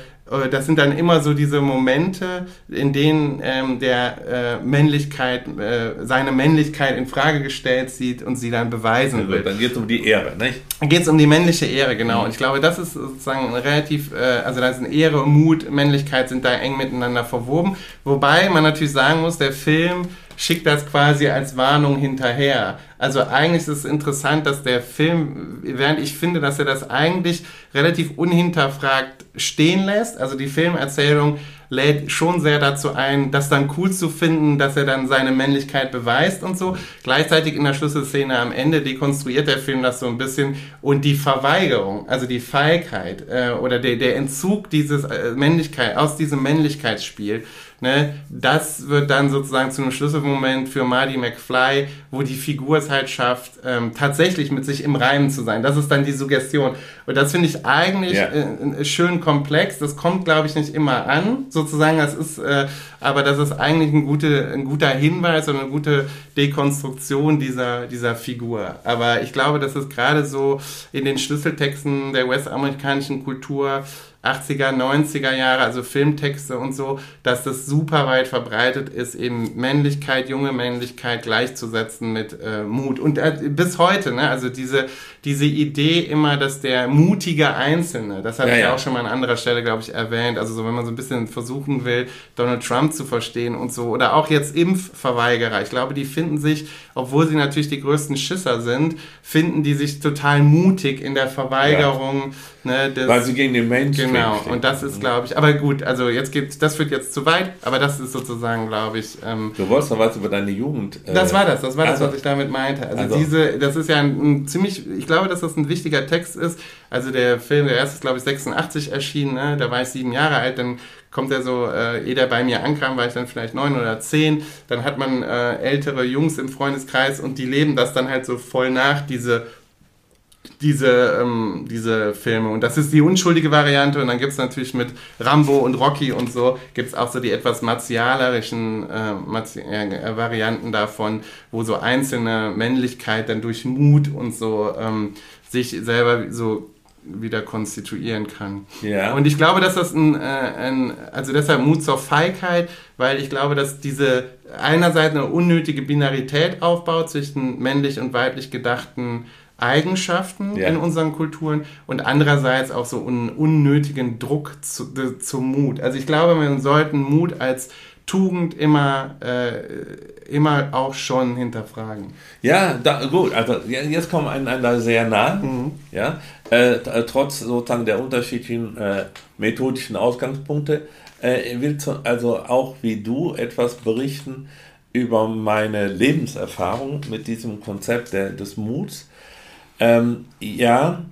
das sind dann immer so diese Momente, in denen ähm, der äh, Männlichkeit, äh, seine Männlichkeit in Frage gestellt sieht und sie dann beweisen ja, will. Dann geht es um die Ehre, nicht? Dann geht es um die männliche Ehre, genau. Mhm. Und ich glaube, das ist sozusagen relativ, äh, also da sind Ehre, Mut, Männlichkeit sind da eng miteinander verwoben. Wobei man natürlich sagen muss, der Film schickt das quasi als Warnung hinterher. Also eigentlich ist es interessant, dass der Film, während ich finde, dass er das eigentlich relativ unhinterfragt stehen lässt, also die Filmerzählung lädt schon sehr dazu ein, das dann cool zu finden, dass er dann seine Männlichkeit beweist und so. Gleichzeitig in der Schlüsselszene am Ende dekonstruiert der Film das so ein bisschen und die Verweigerung, also die Feigheit äh, oder der, der Entzug dieses äh, Männlichkeit aus diesem Männlichkeitsspiel Ne? Das wird dann sozusagen zu einem Schlüsselmoment für Marty McFly, wo die Figur es halt schafft, ähm, tatsächlich mit sich im Reinen zu sein. Das ist dann die Suggestion. Und das finde ich eigentlich ja. äh, schön komplex. Das kommt, glaube ich, nicht immer an, sozusagen. Das ist, äh, aber das ist eigentlich ein, gute, ein guter Hinweis und eine gute Dekonstruktion dieser, dieser Figur. Aber ich glaube, das ist gerade so in den Schlüsseltexten der US-amerikanischen Kultur 80er, 90er Jahre, also Filmtexte und so, dass das super weit verbreitet ist, eben Männlichkeit, junge Männlichkeit gleichzusetzen mit äh, Mut. Und äh, bis heute, ne, also diese, diese Idee immer, dass der mutige Einzelne, das habe ja, ich ja. auch schon mal an anderer Stelle, glaube ich, erwähnt, also so, wenn man so ein bisschen versuchen will, Donald Trump zu verstehen und so, oder auch jetzt Impfverweigerer, ich glaube, die finden sich, obwohl sie natürlich die größten Schisser sind, finden die sich total mutig in der Verweigerung. Ja. Ne, des, Weil sie gegen den Menschen Genau, und das ist, glaube ich, aber gut, also jetzt geht, das führt jetzt zu weit, aber das ist sozusagen, glaube ich. Ähm, du wolltest noch was über deine Jugend. Äh, das war das, das war also, das, was ich damit meinte. Also, also, diese, das ist ja ein, ein, ziemlich, ich glaube, dass das ein wichtiger Text ist. Also der Film, der erste ist, glaube ich, 86 erschienen, ne? da war ich sieben Jahre alt, dann kommt er so, äh, ehe der bei mir ankam, war ich dann vielleicht neun oder zehn. Dann hat man äh, ältere Jungs im Freundeskreis und die leben das dann halt so voll nach, diese diese, ähm, diese Filme. Und das ist die unschuldige Variante. Und dann gibt es natürlich mit Rambo und Rocky und so, gibt es auch so die etwas martialerischen äh, Marti äh, Varianten davon, wo so einzelne Männlichkeit dann durch Mut und so ähm, sich selber so wieder konstituieren kann. Ja. Und ich glaube, dass das ein, äh, ein, also deshalb Mut zur Feigheit, weil ich glaube, dass diese einerseits eine unnötige Binarität aufbaut zwischen männlich und weiblich gedachten Eigenschaften ja. in unseren Kulturen und andererseits auch so einen unnötigen Druck zu, zum Mut. Also ich glaube, wir sollten Mut als Tugend immer, äh, immer auch schon hinterfragen. Ja, da, gut, also jetzt kommen wir da sehr nah, mhm. ja, äh, trotz sozusagen der unterschiedlichen äh, methodischen Ausgangspunkte. Äh, will zu, also auch wie du etwas berichten über meine Lebenserfahrung mit diesem Konzept der, des Muts ähm, ja,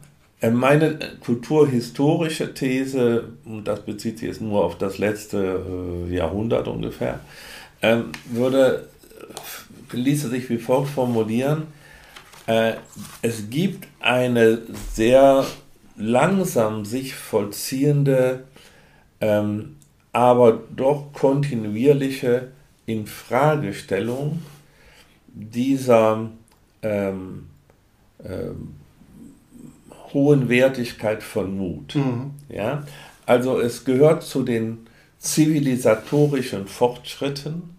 äh, meine kulturhistorische These, und das bezieht sich jetzt nur auf das letzte äh, Jahrhundert ungefähr, ähm, würde, ließe sich wie folgt formulieren, äh, es gibt eine sehr langsam sich vollziehende, ähm, aber doch kontinuierliche Infragestellung dieser ähm, ähm, hohen Wertigkeit von Mut. Mhm. Ja? Also es gehört zu den zivilisatorischen Fortschritten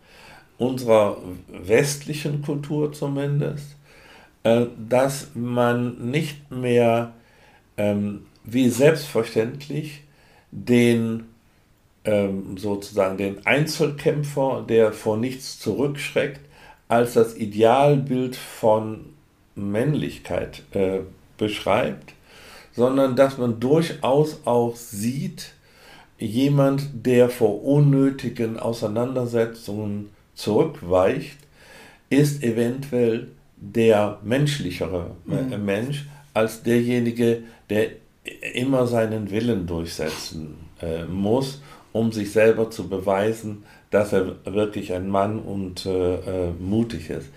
unserer westlichen Kultur zumindest, äh, dass man nicht mehr ähm, wie selbstverständlich den ähm, sozusagen den Einzelkämpfer, der vor nichts zurückschreckt, als das Idealbild von Männlichkeit äh, beschreibt, sondern dass man durchaus auch sieht, jemand, der vor unnötigen Auseinandersetzungen zurückweicht, ist eventuell der menschlichere äh, mhm. Mensch als derjenige, der immer seinen Willen durchsetzen äh, muss, um sich selber zu beweisen, dass er wirklich ein Mann und äh, äh mutig ist.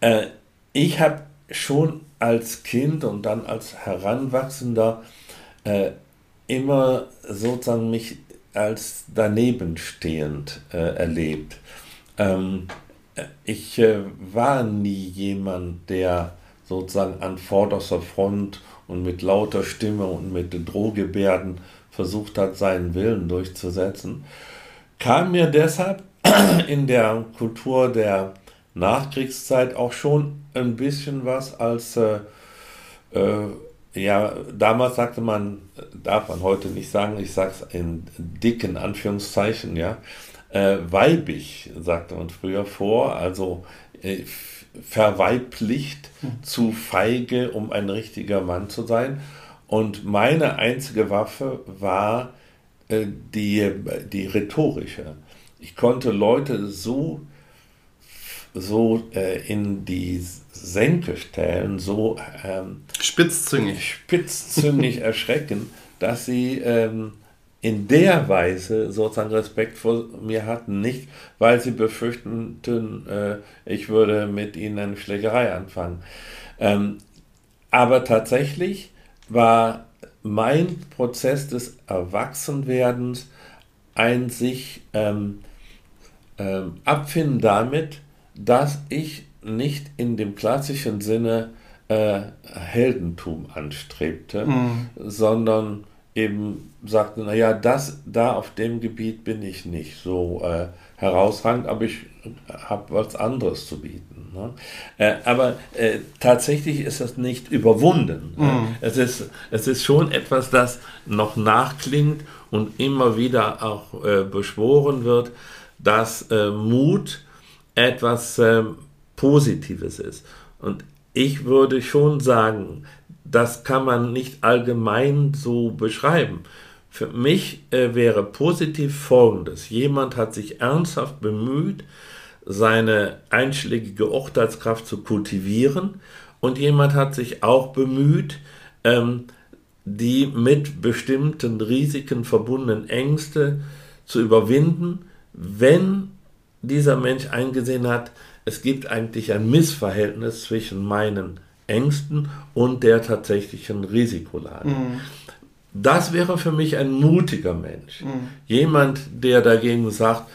Äh, ich habe schon als Kind und dann als Heranwachsender äh, immer sozusagen mich als danebenstehend äh, erlebt. Ähm, ich äh, war nie jemand, der sozusagen an vorderster Front und mit lauter Stimme und mit Drohgebärden versucht hat, seinen Willen durchzusetzen, kam mir deshalb in der Kultur der Nachkriegszeit auch schon ein bisschen was als, äh, äh, ja, damals sagte man, darf man heute nicht sagen, ich sage es in dicken Anführungszeichen, ja, äh, weibig, sagte man früher vor, also äh, verweiblicht, hm. zu feige, um ein richtiger Mann zu sein. Und meine einzige Waffe war äh, die, die rhetorische. Ich konnte Leute so, so äh, in die Senke stellen, so ähm, spitzzüngig, spitzzüngig erschrecken, dass sie ähm, in der Weise sozusagen Respekt vor mir hatten, nicht weil sie befürchteten, äh, ich würde mit ihnen eine Schlägerei anfangen. Ähm, aber tatsächlich war mein Prozess des Erwachsenwerdens ein sich ähm, ähm, abfinden damit, dass ich nicht in dem klassischen Sinne äh, Heldentum anstrebte, mhm. sondern eben sagte, naja, das da auf dem Gebiet bin ich nicht so äh, herausragend, aber ich habe was anderes zu bieten. Ne? Äh, aber äh, tatsächlich ist das nicht überwunden. Ne? Mhm. Es, ist, es ist schon etwas, das noch nachklingt und immer wieder auch äh, beschworen wird, dass äh, Mut etwas ähm, Positives ist. Und ich würde schon sagen, das kann man nicht allgemein so beschreiben. Für mich äh, wäre positiv Folgendes. Jemand hat sich ernsthaft bemüht, seine einschlägige Urteilskraft zu kultivieren und jemand hat sich auch bemüht, ähm, die mit bestimmten Risiken verbundenen Ängste zu überwinden, wenn dieser Mensch eingesehen hat, es gibt eigentlich ein Missverhältnis zwischen meinen Ängsten und der tatsächlichen Risikolage. Mhm. Das wäre für mich ein mutiger Mensch. Mhm. Jemand, der dagegen sagt,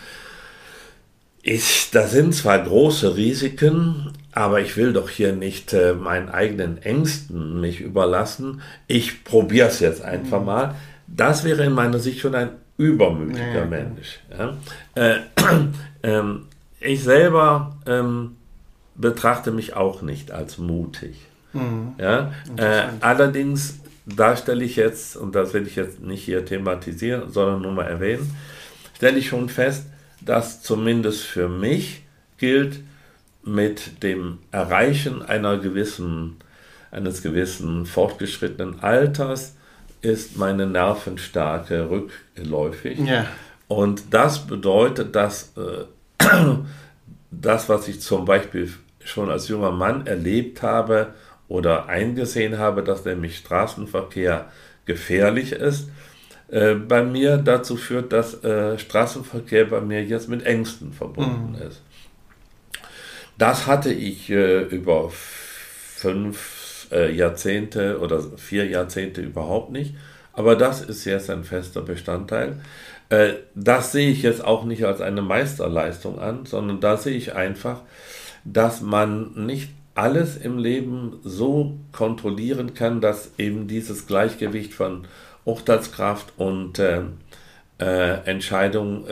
ich, da sind zwar große Risiken, aber ich will doch hier nicht äh, meinen eigenen Ängsten mich überlassen. Ich probiere es jetzt einfach mhm. mal. Das wäre in meiner Sicht schon ein übermütiger ja. Mensch. Ja? Äh, äh, ich selber ähm, betrachte mich auch nicht als mutig. Mhm. Ja? Äh, allerdings, da stelle ich jetzt, und das will ich jetzt nicht hier thematisieren, sondern nur mal erwähnen, stelle ich schon fest, dass zumindest für mich gilt, mit dem Erreichen einer gewissen, eines gewissen fortgeschrittenen Alters ist meine Nervenstärke rückläufig. Ja. Und das bedeutet, dass äh, das, was ich zum Beispiel schon als junger Mann erlebt habe oder eingesehen habe, dass nämlich Straßenverkehr gefährlich ist, äh, bei mir dazu führt, dass äh, Straßenverkehr bei mir jetzt mit Ängsten verbunden mhm. ist. Das hatte ich äh, über fünf äh, Jahrzehnte oder vier Jahrzehnte überhaupt nicht, aber das ist jetzt ein fester Bestandteil. Äh, das sehe ich jetzt auch nicht als eine Meisterleistung an, sondern da sehe ich einfach, dass man nicht alles im Leben so kontrollieren kann, dass eben dieses Gleichgewicht von Urteilskraft und äh, äh, Entscheidung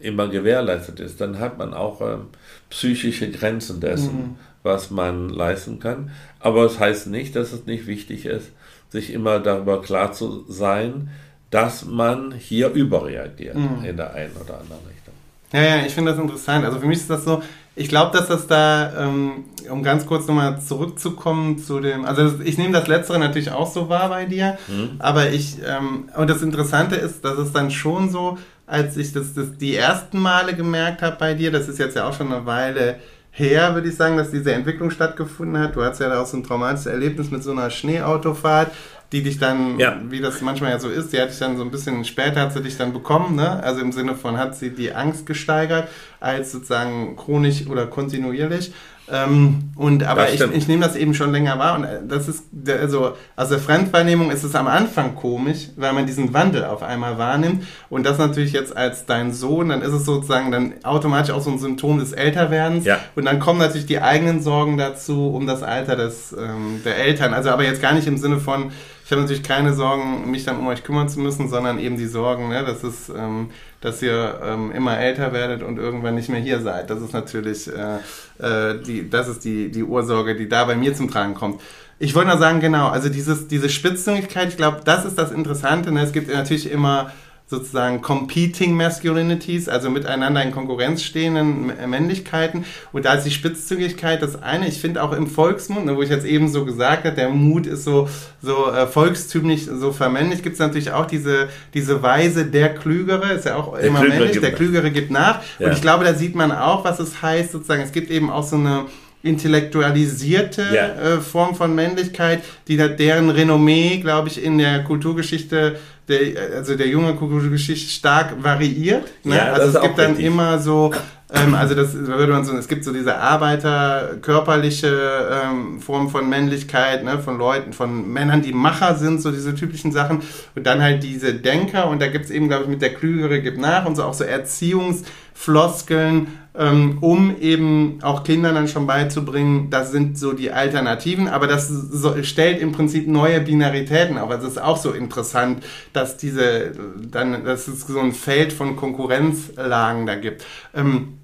immer gewährleistet ist. Dann hat man auch ähm, psychische Grenzen dessen, mhm. was man leisten kann. Aber es das heißt nicht, dass es nicht wichtig ist, sich immer darüber klar zu sein, dass man hier überreagiert mhm. in der einen oder anderen Richtung. Ja, ja, ich finde das interessant. Also für mich ist das so, ich glaube, dass das da, ähm, um ganz kurz nochmal zurückzukommen zu dem, also ich nehme das Letztere natürlich auch so wahr bei dir, mhm. aber ich, ähm, und das Interessante ist, dass es dann schon so, als ich das, das die ersten Male gemerkt habe bei dir, das ist jetzt ja auch schon eine Weile her, würde ich sagen, dass diese Entwicklung stattgefunden hat. Du hattest ja auch so ein traumatisches Erlebnis mit so einer Schneeautofahrt die dich dann, ja. wie das manchmal ja so ist, die hat dich dann so ein bisschen später hat sie dich dann bekommen, ne? Also im Sinne von hat sie die Angst gesteigert als sozusagen chronisch oder kontinuierlich. Ähm, und aber ich, ich nehme das eben schon länger wahr und äh, das ist also aus der Fremdwahrnehmung ist es am Anfang komisch, weil man diesen Wandel auf einmal wahrnimmt und das natürlich jetzt als dein Sohn, dann ist es sozusagen dann automatisch auch so ein Symptom des Älterwerdens ja. und dann kommen natürlich die eigenen Sorgen dazu um das Alter des ähm, der Eltern, also aber jetzt gar nicht im Sinne von ich habe natürlich keine Sorgen, mich dann um euch kümmern zu müssen, sondern eben die Sorgen, ne, dass, es, ähm, dass ihr ähm, immer älter werdet und irgendwann nicht mehr hier seid. Das ist natürlich äh, äh, die, das ist die, die Ursorge, die da bei mir zum Tragen kommt. Ich wollte nur sagen, genau, also dieses, diese Spitzzüngigkeit, ich glaube, das ist das Interessante. Ne? Es gibt natürlich immer sozusagen competing masculinities, also miteinander in Konkurrenz stehenden Männlichkeiten. Und da ist die Spitzzügigkeit das eine. Ich finde auch im Volksmund, ne, wo ich jetzt eben so gesagt habe, der Mut ist so, so äh, volkstümlich, so vermännlich, gibt es natürlich auch diese, diese Weise, der Klügere, ist ja auch der immer Klügere männlich, der Klügere gibt nach. Ja. Und ich glaube, da sieht man auch, was es heißt, sozusagen, es gibt eben auch so eine intellektualisierte ja. äh, Form von Männlichkeit, die deren Renommee, glaube ich, in der Kulturgeschichte der, also der junge Kulturgeschichte stark variiert. Ne? Ja, also es gibt dann richtig. immer so, ähm, also das würde man so, es gibt so diese Arbeiter, körperliche ähm, Form von Männlichkeit, ne? von Leuten, von Männern, die Macher sind, so diese typischen Sachen. Und dann halt diese Denker und da gibt es eben, glaube ich, mit der Klügere gibt nach und so auch so Erziehungsfloskeln, ähm, um eben auch Kindern dann schon beizubringen, das sind so die Alternativen, aber das so, stellt im Prinzip neue Binaritäten auf. Also es ist auch so interessant, dass diese, dann, dass es so ein Feld von Konkurrenzlagen da gibt. Ähm,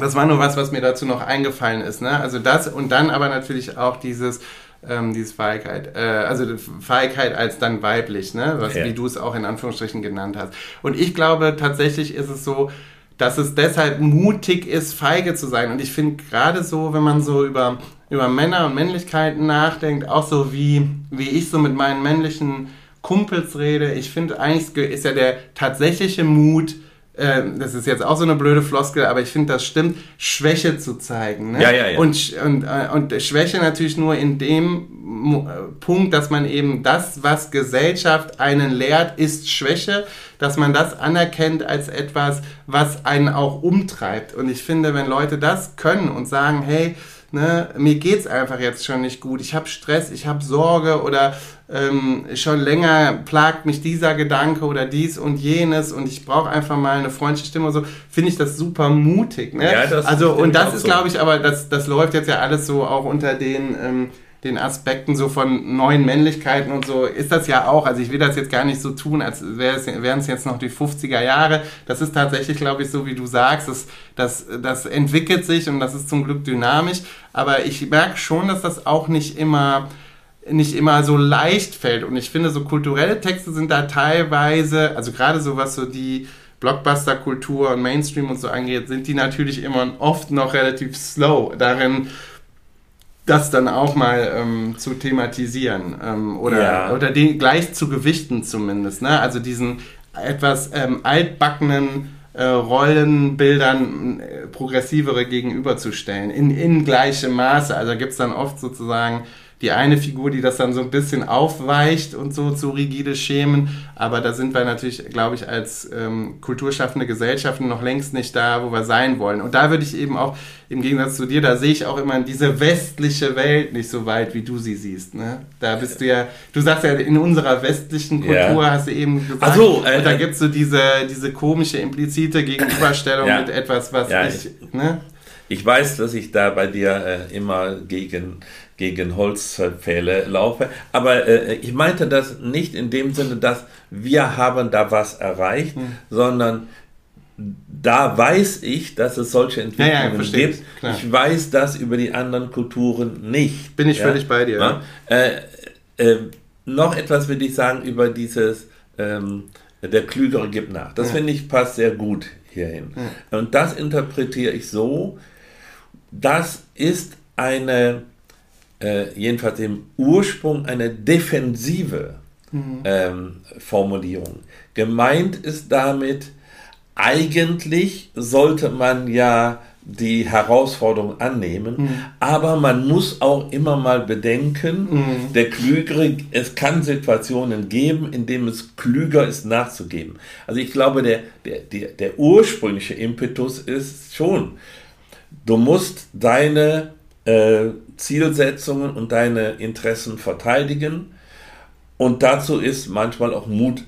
das war nur was, was mir dazu noch eingefallen ist. Ne? Also das und dann aber natürlich auch dieses, ähm, diese Feigheit, äh, also Feigheit als dann weiblich, ne? was, ja. wie du es auch in Anführungsstrichen genannt hast. Und ich glaube tatsächlich ist es so, dass es deshalb mutig ist, feige zu sein. Und ich finde gerade so, wenn man so über, über Männer und Männlichkeiten nachdenkt, auch so wie, wie ich so mit meinen männlichen Kumpels rede, ich finde eigentlich ist ja der tatsächliche Mut, äh, das ist jetzt auch so eine blöde Floskel, aber ich finde, das stimmt, Schwäche zu zeigen. Ne? Ja, ja, ja. Und, und, äh, und Schwäche natürlich nur in dem äh, Punkt, dass man eben das, was Gesellschaft einen lehrt, ist Schwäche, dass man das anerkennt als etwas, was einen auch umtreibt. Und ich finde, wenn Leute das können und sagen, hey, ne, mir geht's einfach jetzt schon nicht gut, ich habe Stress, ich habe Sorge oder ähm, schon länger plagt mich dieser Gedanke oder dies und jenes und ich brauche einfach mal eine freundliche Stimme und so, finde ich das super mutig. Ne? Ja, das also und das ist, so. glaube ich, aber das, das läuft jetzt ja alles so auch unter den ähm, den Aspekten so von neuen Männlichkeiten und so ist das ja auch. Also ich will das jetzt gar nicht so tun, als wären es jetzt noch die 50er Jahre. Das ist tatsächlich, glaube ich, so wie du sagst, das, das, das entwickelt sich und das ist zum Glück dynamisch. Aber ich merke schon, dass das auch nicht immer nicht immer so leicht fällt. Und ich finde, so kulturelle Texte sind da teilweise, also gerade so was so die Blockbuster-Kultur und Mainstream und so angeht, sind die natürlich immer oft noch relativ slow darin, das dann auch mal ähm, zu thematisieren ähm, oder, ja. oder den gleich zu gewichten zumindest. Ne? Also diesen etwas ähm, altbackenen äh, Rollenbildern äh, progressivere gegenüberzustellen, in, in gleichem Maße. Also gibt es dann oft sozusagen die eine Figur, die das dann so ein bisschen aufweicht und so zu rigide Schemen. Aber da sind wir natürlich, glaube ich, als ähm, kulturschaffende Gesellschaften noch längst nicht da, wo wir sein wollen. Und da würde ich eben auch, im Gegensatz zu dir, da sehe ich auch immer diese westliche Welt nicht so weit, wie du sie siehst. Ne? Da bist du ja, du sagst ja, in unserer westlichen Kultur ja. hast du eben gesagt, Ach so, äh, und da äh, gibt es so diese, diese komische, implizite Gegenüberstellung ja. mit etwas, was ja, ich, ne? Ich weiß, dass ich da bei dir äh, immer gegen gegen Holzpfähle laufe. Aber äh, ich meinte das nicht in dem Sinne, dass wir haben da was erreicht, hm. sondern da weiß ich, dass es solche Entwicklungen ja, ja, gibt. Klar. Ich weiß das über die anderen Kulturen nicht. Bin ich ja? völlig bei dir. Äh, äh, noch etwas will ich sagen über dieses, ähm, der Klügere gibt nach. Das finde ich passt sehr gut hierhin. Und das interpretiere ich so, das ist eine äh, jedenfalls im Ursprung eine defensive mhm. ähm, Formulierung. Gemeint ist damit, eigentlich sollte man ja die Herausforderung annehmen, mhm. aber man muss auch immer mal bedenken, mhm. der Klügere, es kann Situationen geben, in denen es klüger ist, nachzugeben. Also ich glaube, der, der, der, der ursprüngliche Impetus ist schon, du musst deine äh, Zielsetzungen und deine Interessen verteidigen. Und dazu ist manchmal auch Mut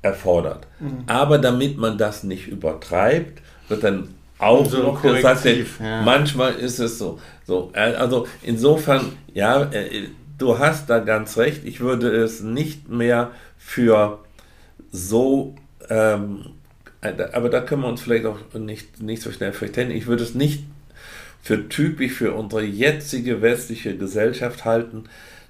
erfordert. Mhm. Aber damit man das nicht übertreibt, wird dann auch so noch gesagt, ja. manchmal ist es so. so. Äh, also insofern, ja, äh, du hast da ganz recht. Ich würde es nicht mehr für so, ähm, aber da können wir uns vielleicht auch nicht, nicht so schnell verständigen. Ich würde es nicht für typisch für unsere jetzige westliche Gesellschaft halten,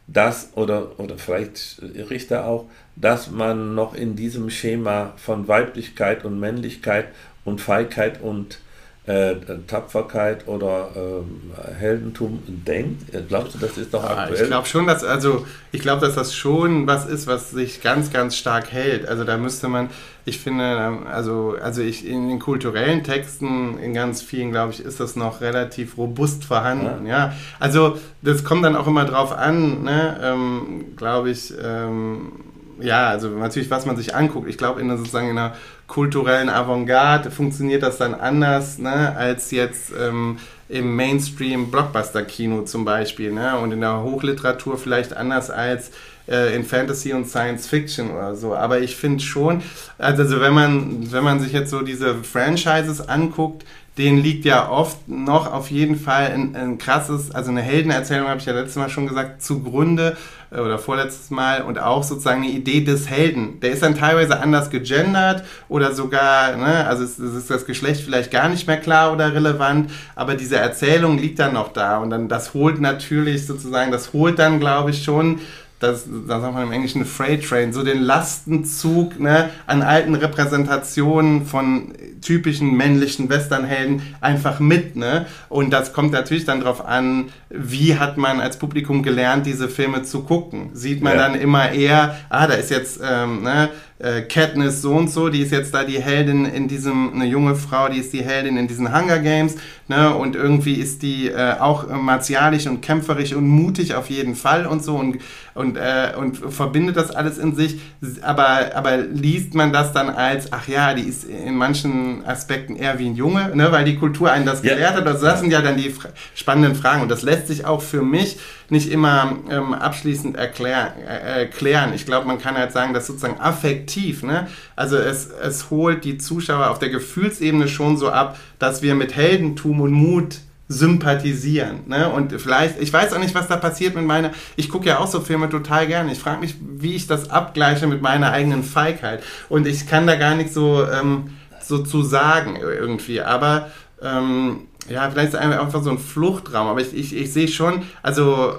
dass, oder, oder vielleicht Richter auch, dass man noch in diesem Schema von Weiblichkeit und Männlichkeit und Feigheit und äh, Tapferkeit oder äh, Heldentum denkt? Glaubst du, das ist doch ah, aktuell? Ich glaube schon, dass also ich glaube, dass das schon was ist, was sich ganz, ganz stark hält. Also da müsste man, ich finde, also also ich in den kulturellen Texten in ganz vielen, glaube ich, ist das noch relativ robust vorhanden. Ja, ja. also das kommt dann auch immer drauf an, ne? Ähm, glaube ich. Ähm, ja, also natürlich, was man sich anguckt. Ich glaube, in der, sozusagen in einer kulturellen Avantgarde funktioniert das dann anders, ne, als jetzt ähm, im Mainstream-Blockbuster-Kino zum Beispiel, ne, und in der Hochliteratur vielleicht anders als äh, in Fantasy und Science Fiction oder so. Aber ich finde schon, also wenn man, wenn man sich jetzt so diese Franchises anguckt, denen liegt ja oft noch auf jeden Fall ein, ein krasses, also eine Heldenerzählung, habe ich ja letztes Mal schon gesagt, zugrunde äh, oder vorletztes Mal und auch sozusagen eine Idee des Helden. Der ist dann teilweise anders gegendert oder sogar, ne, also es, es ist das Geschlecht vielleicht gar nicht mehr klar oder relevant, aber diese Erzählung liegt dann noch da und dann das holt natürlich sozusagen, das holt dann, glaube ich, schon das, da sagt man im Englischen Freight Train, so den Lastenzug ne, an alten Repräsentationen von typischen männlichen Westernhelden einfach mit. Ne? Und das kommt natürlich dann darauf an, wie hat man als Publikum gelernt, diese Filme zu gucken. Sieht man ja. dann immer eher, ah, da ist jetzt ähm, ne, äh, Katniss so und so, die ist jetzt da die Heldin in diesem, eine junge Frau, die ist die Heldin in diesen Hunger Games, ne, und irgendwie ist die äh, auch martialisch und kämpferisch und mutig auf jeden Fall und so und, und, äh, und verbindet das alles in sich, aber, aber liest man das dann als, ach ja, die ist in manchen Aspekten eher wie ein Junge, ne, weil die Kultur einen das gelehrt hat, also das sind ja dann die spannenden Fragen und das lässt sich auch für mich nicht immer ähm, abschließend erklär, äh, erklären. Ich glaube, man kann halt sagen, dass sozusagen affektiv, ne? also es, es holt die Zuschauer auf der Gefühlsebene schon so ab, dass wir mit Heldentum und Mut sympathisieren. Ne? Und vielleicht, ich weiß auch nicht, was da passiert mit meiner, ich gucke ja auch so Filme total gerne. Ich frage mich, wie ich das abgleiche mit meiner eigenen Feigheit. Und ich kann da gar nicht so, ähm, so zu sagen irgendwie. Aber ähm, ja, vielleicht ist es einfach so ein Fluchtraum, aber ich, ich, ich sehe schon, also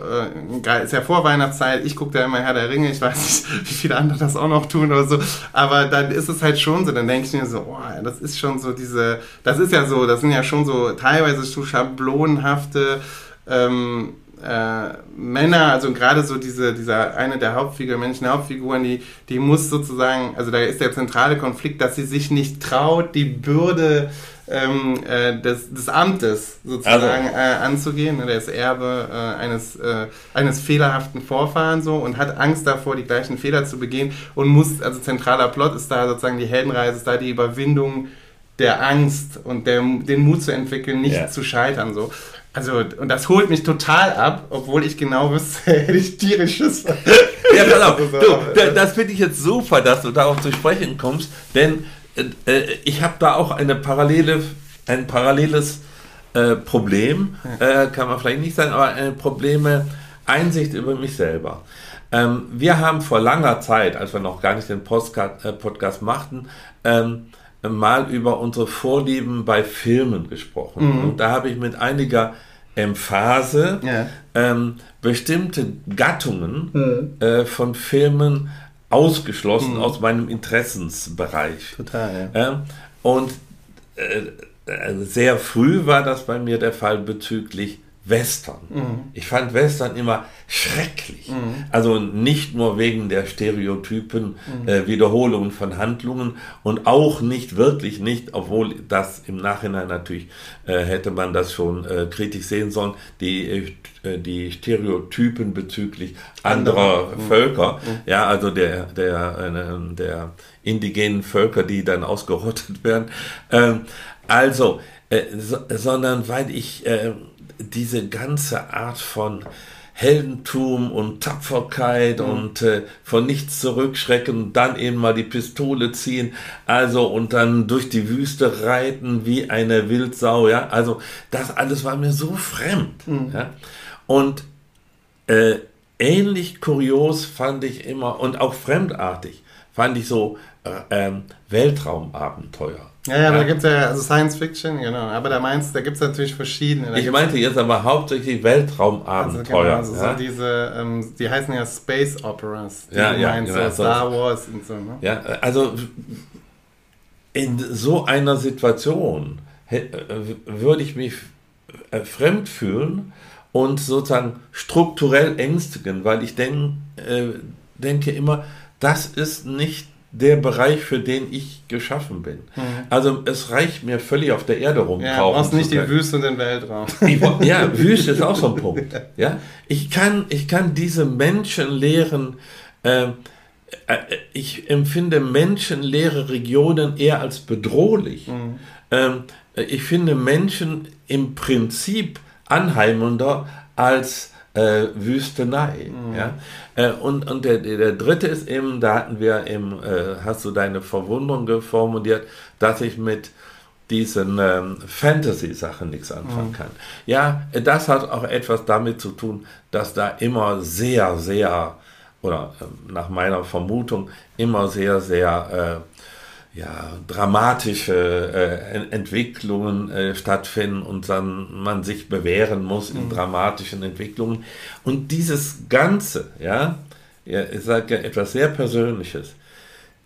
äh, ist ja Vorweihnachtszeit, ich gucke da immer Herr der Ringe, ich weiß nicht, wie viele andere das auch noch tun oder so, aber dann ist es halt schon so, dann denke ich mir so, oh, das ist schon so diese, das ist ja so, das sind ja schon so teilweise so schablonenhafte ähm, äh, Männer, also gerade so diese, dieser eine der Hauptfiguren, männlichen Hauptfiguren, die, die muss sozusagen, also da ist der zentrale Konflikt, dass sie sich nicht traut, die Bürde ähm, äh, des, des Amtes sozusagen also. äh, anzugehen. Der ist Erbe äh, eines, äh, eines fehlerhaften Vorfahren so und hat Angst davor, die gleichen Fehler zu begehen und muss, also zentraler Plot ist da sozusagen die Heldenreise, ist da die Überwindung der Angst und der, den Mut zu entwickeln, nicht ja. zu scheitern so. Also, und das holt mich total ab, obwohl ich genau wüsste, hätte ich tierisches. ja, pass auf. Du, das finde ich jetzt super, dass du darauf zu sprechen kommst, denn ich habe da auch eine parallele, ein paralleles äh, Problem, äh, kann man vielleicht nicht sagen, aber eine Probleme Einsicht über mich selber. Ähm, wir haben vor langer Zeit, als wir noch gar nicht den Podcast, äh, Podcast machten, ähm, mal über unsere Vorlieben bei Filmen gesprochen. Mhm. Und da habe ich mit einiger Emphase ja. ähm, bestimmte Gattungen mhm. äh, von Filmen ausgeschlossen mhm. aus meinem Interessensbereich. Total, ja. Ähm, und äh, äh, sehr früh war das bei mir der Fall bezüglich Western. Mhm. Ich fand Western immer schrecklich. Mhm. Also nicht nur wegen der Stereotypen, mhm. äh, Wiederholungen von Handlungen und auch nicht, wirklich nicht, obwohl das im Nachhinein natürlich äh, hätte man das schon äh, kritisch sehen sollen, die, äh, die Stereotypen bezüglich anderer mhm. Völker, mhm. ja, also der, der, der indigenen Völker, die dann ausgerottet werden. Ähm, also, äh, so, sondern weil ich äh, diese ganze Art von Heldentum und Tapferkeit mhm. und äh, von nichts zurückschrecken, dann eben mal die Pistole ziehen, also und dann durch die Wüste reiten wie eine Wildsau, ja, also das alles war mir so fremd, mhm. ja, und äh, ähnlich kurios fand ich immer und auch fremdartig fand ich so äh, ähm, Weltraumabenteuer. Ja, ja, aber da gibt es ja also Science Fiction, genau. Aber da meinst da gibt es natürlich verschiedene. Da ich meinte jetzt aber hauptsächlich Weltraumabenteuer. Also, genau, also ja? so diese, ähm, die heißen ja Space Operas. Ja, ja, meinst, genau, so Star Wars und so. Ne? Ja, also in so einer Situation äh, würde ich mich äh, fremd fühlen und sozusagen strukturell ängstigen, weil ich denk, äh, denke immer, das ist nicht der Bereich, für den ich geschaffen bin. Mhm. Also es reicht mir völlig auf der Erde rum. Ja, du brauchst nicht die Wüste und den Weltraum. Ich, ja, Wüste ist auch so ein Punkt. Ja, ich kann, ich kann diese menschenleeren, ähm, äh, ich empfinde menschenleere Regionen eher als bedrohlich. Mhm. Ähm, ich finde Menschen im Prinzip anheimender als äh, Wüstenei. Mhm. Ja? Äh, und und der, der dritte ist eben, da hatten wir eben, äh, hast du deine Verwunderung formuliert, dass ich mit diesen ähm, Fantasy-Sachen nichts anfangen mhm. kann. Ja, das hat auch etwas damit zu tun, dass da immer sehr, sehr, oder äh, nach meiner Vermutung, immer sehr, sehr äh, ja, dramatische äh, Entwicklungen äh, stattfinden und dann man sich bewähren muss in mhm. dramatischen Entwicklungen. Und dieses Ganze, ja, ja ich sage ja etwas sehr Persönliches,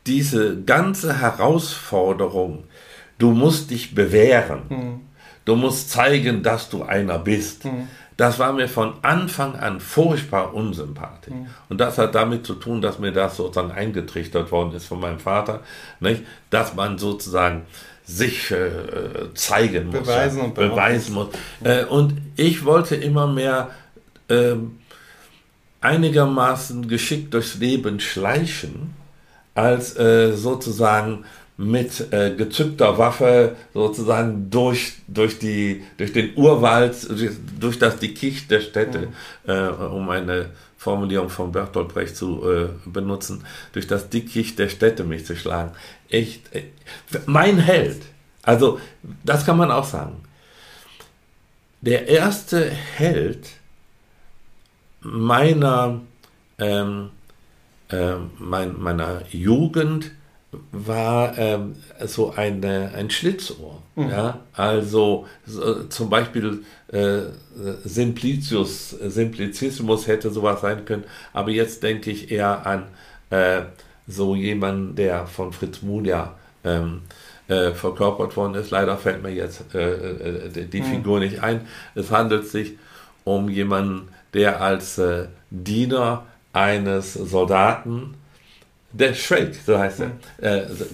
diese ganze Herausforderung, du musst dich bewähren, mhm. du musst zeigen, dass du einer bist. Mhm das war mir von Anfang an furchtbar unsympathisch. Mhm. Und das hat damit zu tun, dass mir das sozusagen eingetrichtert worden ist von meinem Vater, nicht? dass man sozusagen sich äh, zeigen muss, beweisen, ja, und beweisen muss. Äh, und ich wollte immer mehr äh, einigermaßen geschickt durchs Leben schleichen, als äh, sozusagen mit äh, gezückter Waffe sozusagen durch, durch, die, durch den Urwald, durch das Dickicht der Städte, mhm. äh, um eine Formulierung von Bertolt Brecht zu äh, benutzen, durch das Dickicht der Städte mich zu schlagen. Echt, äh, mein Held, also das kann man auch sagen. Der erste Held meiner, ähm, äh, mein, meiner Jugend war ähm, so eine, ein Schlitzohr. Mhm. Ja? Also so, zum Beispiel äh, Simplicius, Simplicismus hätte sowas sein können, aber jetzt denke ich eher an äh, so jemanden, der von Fritz Mulia ähm, äh, verkörpert worden ist. Leider fällt mir jetzt äh, äh, die mhm. Figur nicht ein. Es handelt sich um jemanden, der als äh, Diener eines Soldaten der Schweig, so heißt er. Mhm.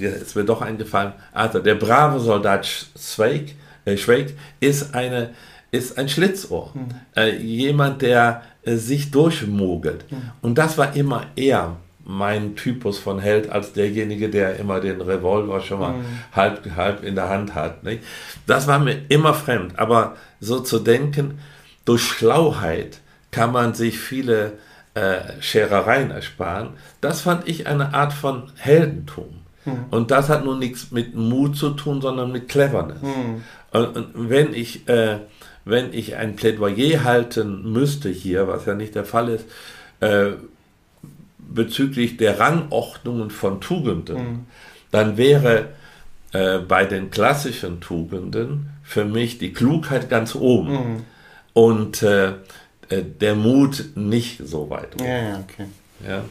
Äh, ist mir doch eingefallen. Also der brave Soldat Schweig, äh, Schweig ist, eine, ist ein Schlitzohr. Mhm. Äh, jemand, der äh, sich durchmogelt. Mhm. Und das war immer eher mein Typus von Held als derjenige, der immer den Revolver schon mal mhm. halb, halb in der Hand hat. Nicht? Das war mir immer fremd. Aber so zu denken, durch Schlauheit kann man sich viele äh, Scherereien ersparen. Das fand ich eine Art von Heldentum. Hm. Und das hat nun nichts mit Mut zu tun, sondern mit Cleverness. Hm. Und, und, wenn ich, äh, wenn ich ein Plädoyer halten müsste hier, was ja nicht der Fall ist, äh, bezüglich der Rangordnungen von Tugenden, hm. dann wäre äh, bei den klassischen Tugenden für mich die Klugheit ganz oben. Hm. Und äh, der Mut nicht so weit. Ja, ja, okay. Ja.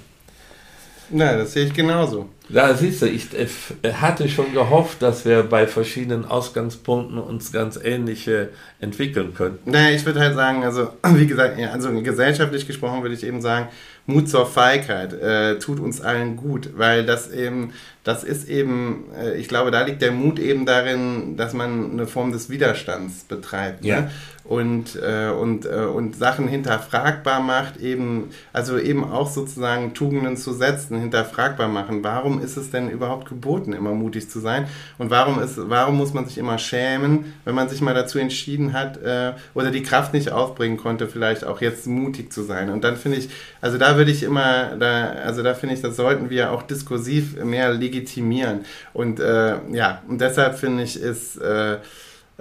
Na, das sehe ich genauso. Da siehst du, ich äh, hatte schon gehofft, dass wir bei verschiedenen Ausgangspunkten uns ganz ähnliche entwickeln könnten. Naja, ich würde halt sagen, also wie gesagt, also gesellschaftlich gesprochen würde ich eben sagen, Mut zur Feigheit äh, tut uns allen gut, weil das eben, das ist eben, äh, ich glaube, da liegt der Mut eben darin, dass man eine Form des Widerstands betreibt. Ne? Ja. Ne? Und, äh, und, äh, und Sachen hinterfragbar macht, eben, also eben auch sozusagen Tugenden zu setzen, hinterfragbar machen. Warum ist es denn überhaupt geboten, immer mutig zu sein? Und warum, ist, warum muss man sich immer schämen, wenn man sich mal dazu entschieden hat äh, oder die Kraft nicht aufbringen konnte, vielleicht auch jetzt mutig zu sein? Und dann finde ich, also da würde ich immer, da, also da finde ich, das sollten wir auch diskursiv mehr legitimieren. Und äh, ja, und deshalb finde ich, ist, äh,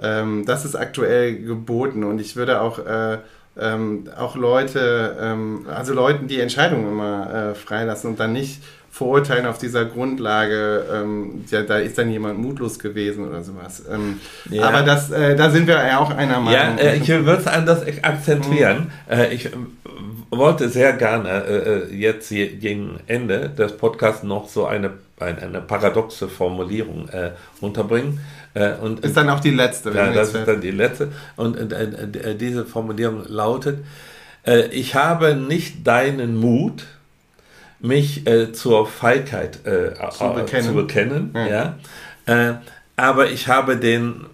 ähm, das ist aktuell geboten. Und ich würde auch äh, ähm, auch Leute, ähm, also Leuten die Entscheidungen immer äh, freilassen und dann nicht verurteilen auf dieser Grundlage, ähm, ja, da ist dann jemand mutlos gewesen oder sowas. Ähm, ja. Aber das, äh, da sind wir ja auch einer Meinung. Ja, äh, ich würde es anders akzentuieren. Mhm. ich ähm, wollte sehr gerne äh, äh, jetzt gegen Ende des Podcasts noch so eine, eine, eine paradoxe Formulierung unterbringen. Äh, und, ist dann auch die letzte. Ja, das ist dann die letzte. Und äh, äh, diese Formulierung lautet, äh, ich habe nicht deinen Mut, mich äh, zur Feigheit äh, zu bekennen, zu bekennen ja. ja. aber ich habe den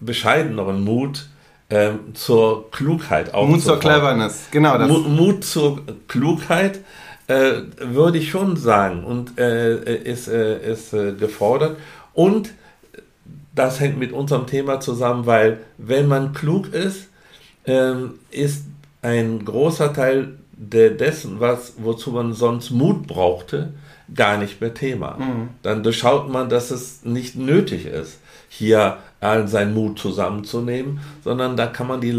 bescheideneren Mut, ähm, zur Klugheit auch. Mut zur Cleverness, genau. Das. Mut, Mut zur Klugheit würde ich schon sagen und ist, ist gefordert. Und das hängt mit unserem Thema zusammen, weil wenn man klug ist, ähm, ist ein großer Teil der, dessen, was, wozu man sonst Mut brauchte, gar nicht mehr Thema. Mhm. Dann durchschaut man, dass es nicht nötig ist, hier all seinen Mut zusammenzunehmen, sondern da kann man die,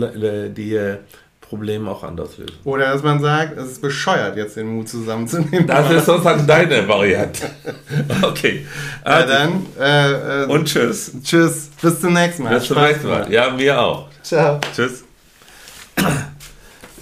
die Probleme auch anders lösen. Oder dass man sagt, es ist bescheuert, jetzt den Mut zusammenzunehmen. Das ist sozusagen deine Variante. Okay. Ja, also, dann. Äh, äh, und tschüss. Tschüss. Bis zum nächsten Mal. Bis zum nächsten Mal. Ja, mir auch. Ciao. Tschüss.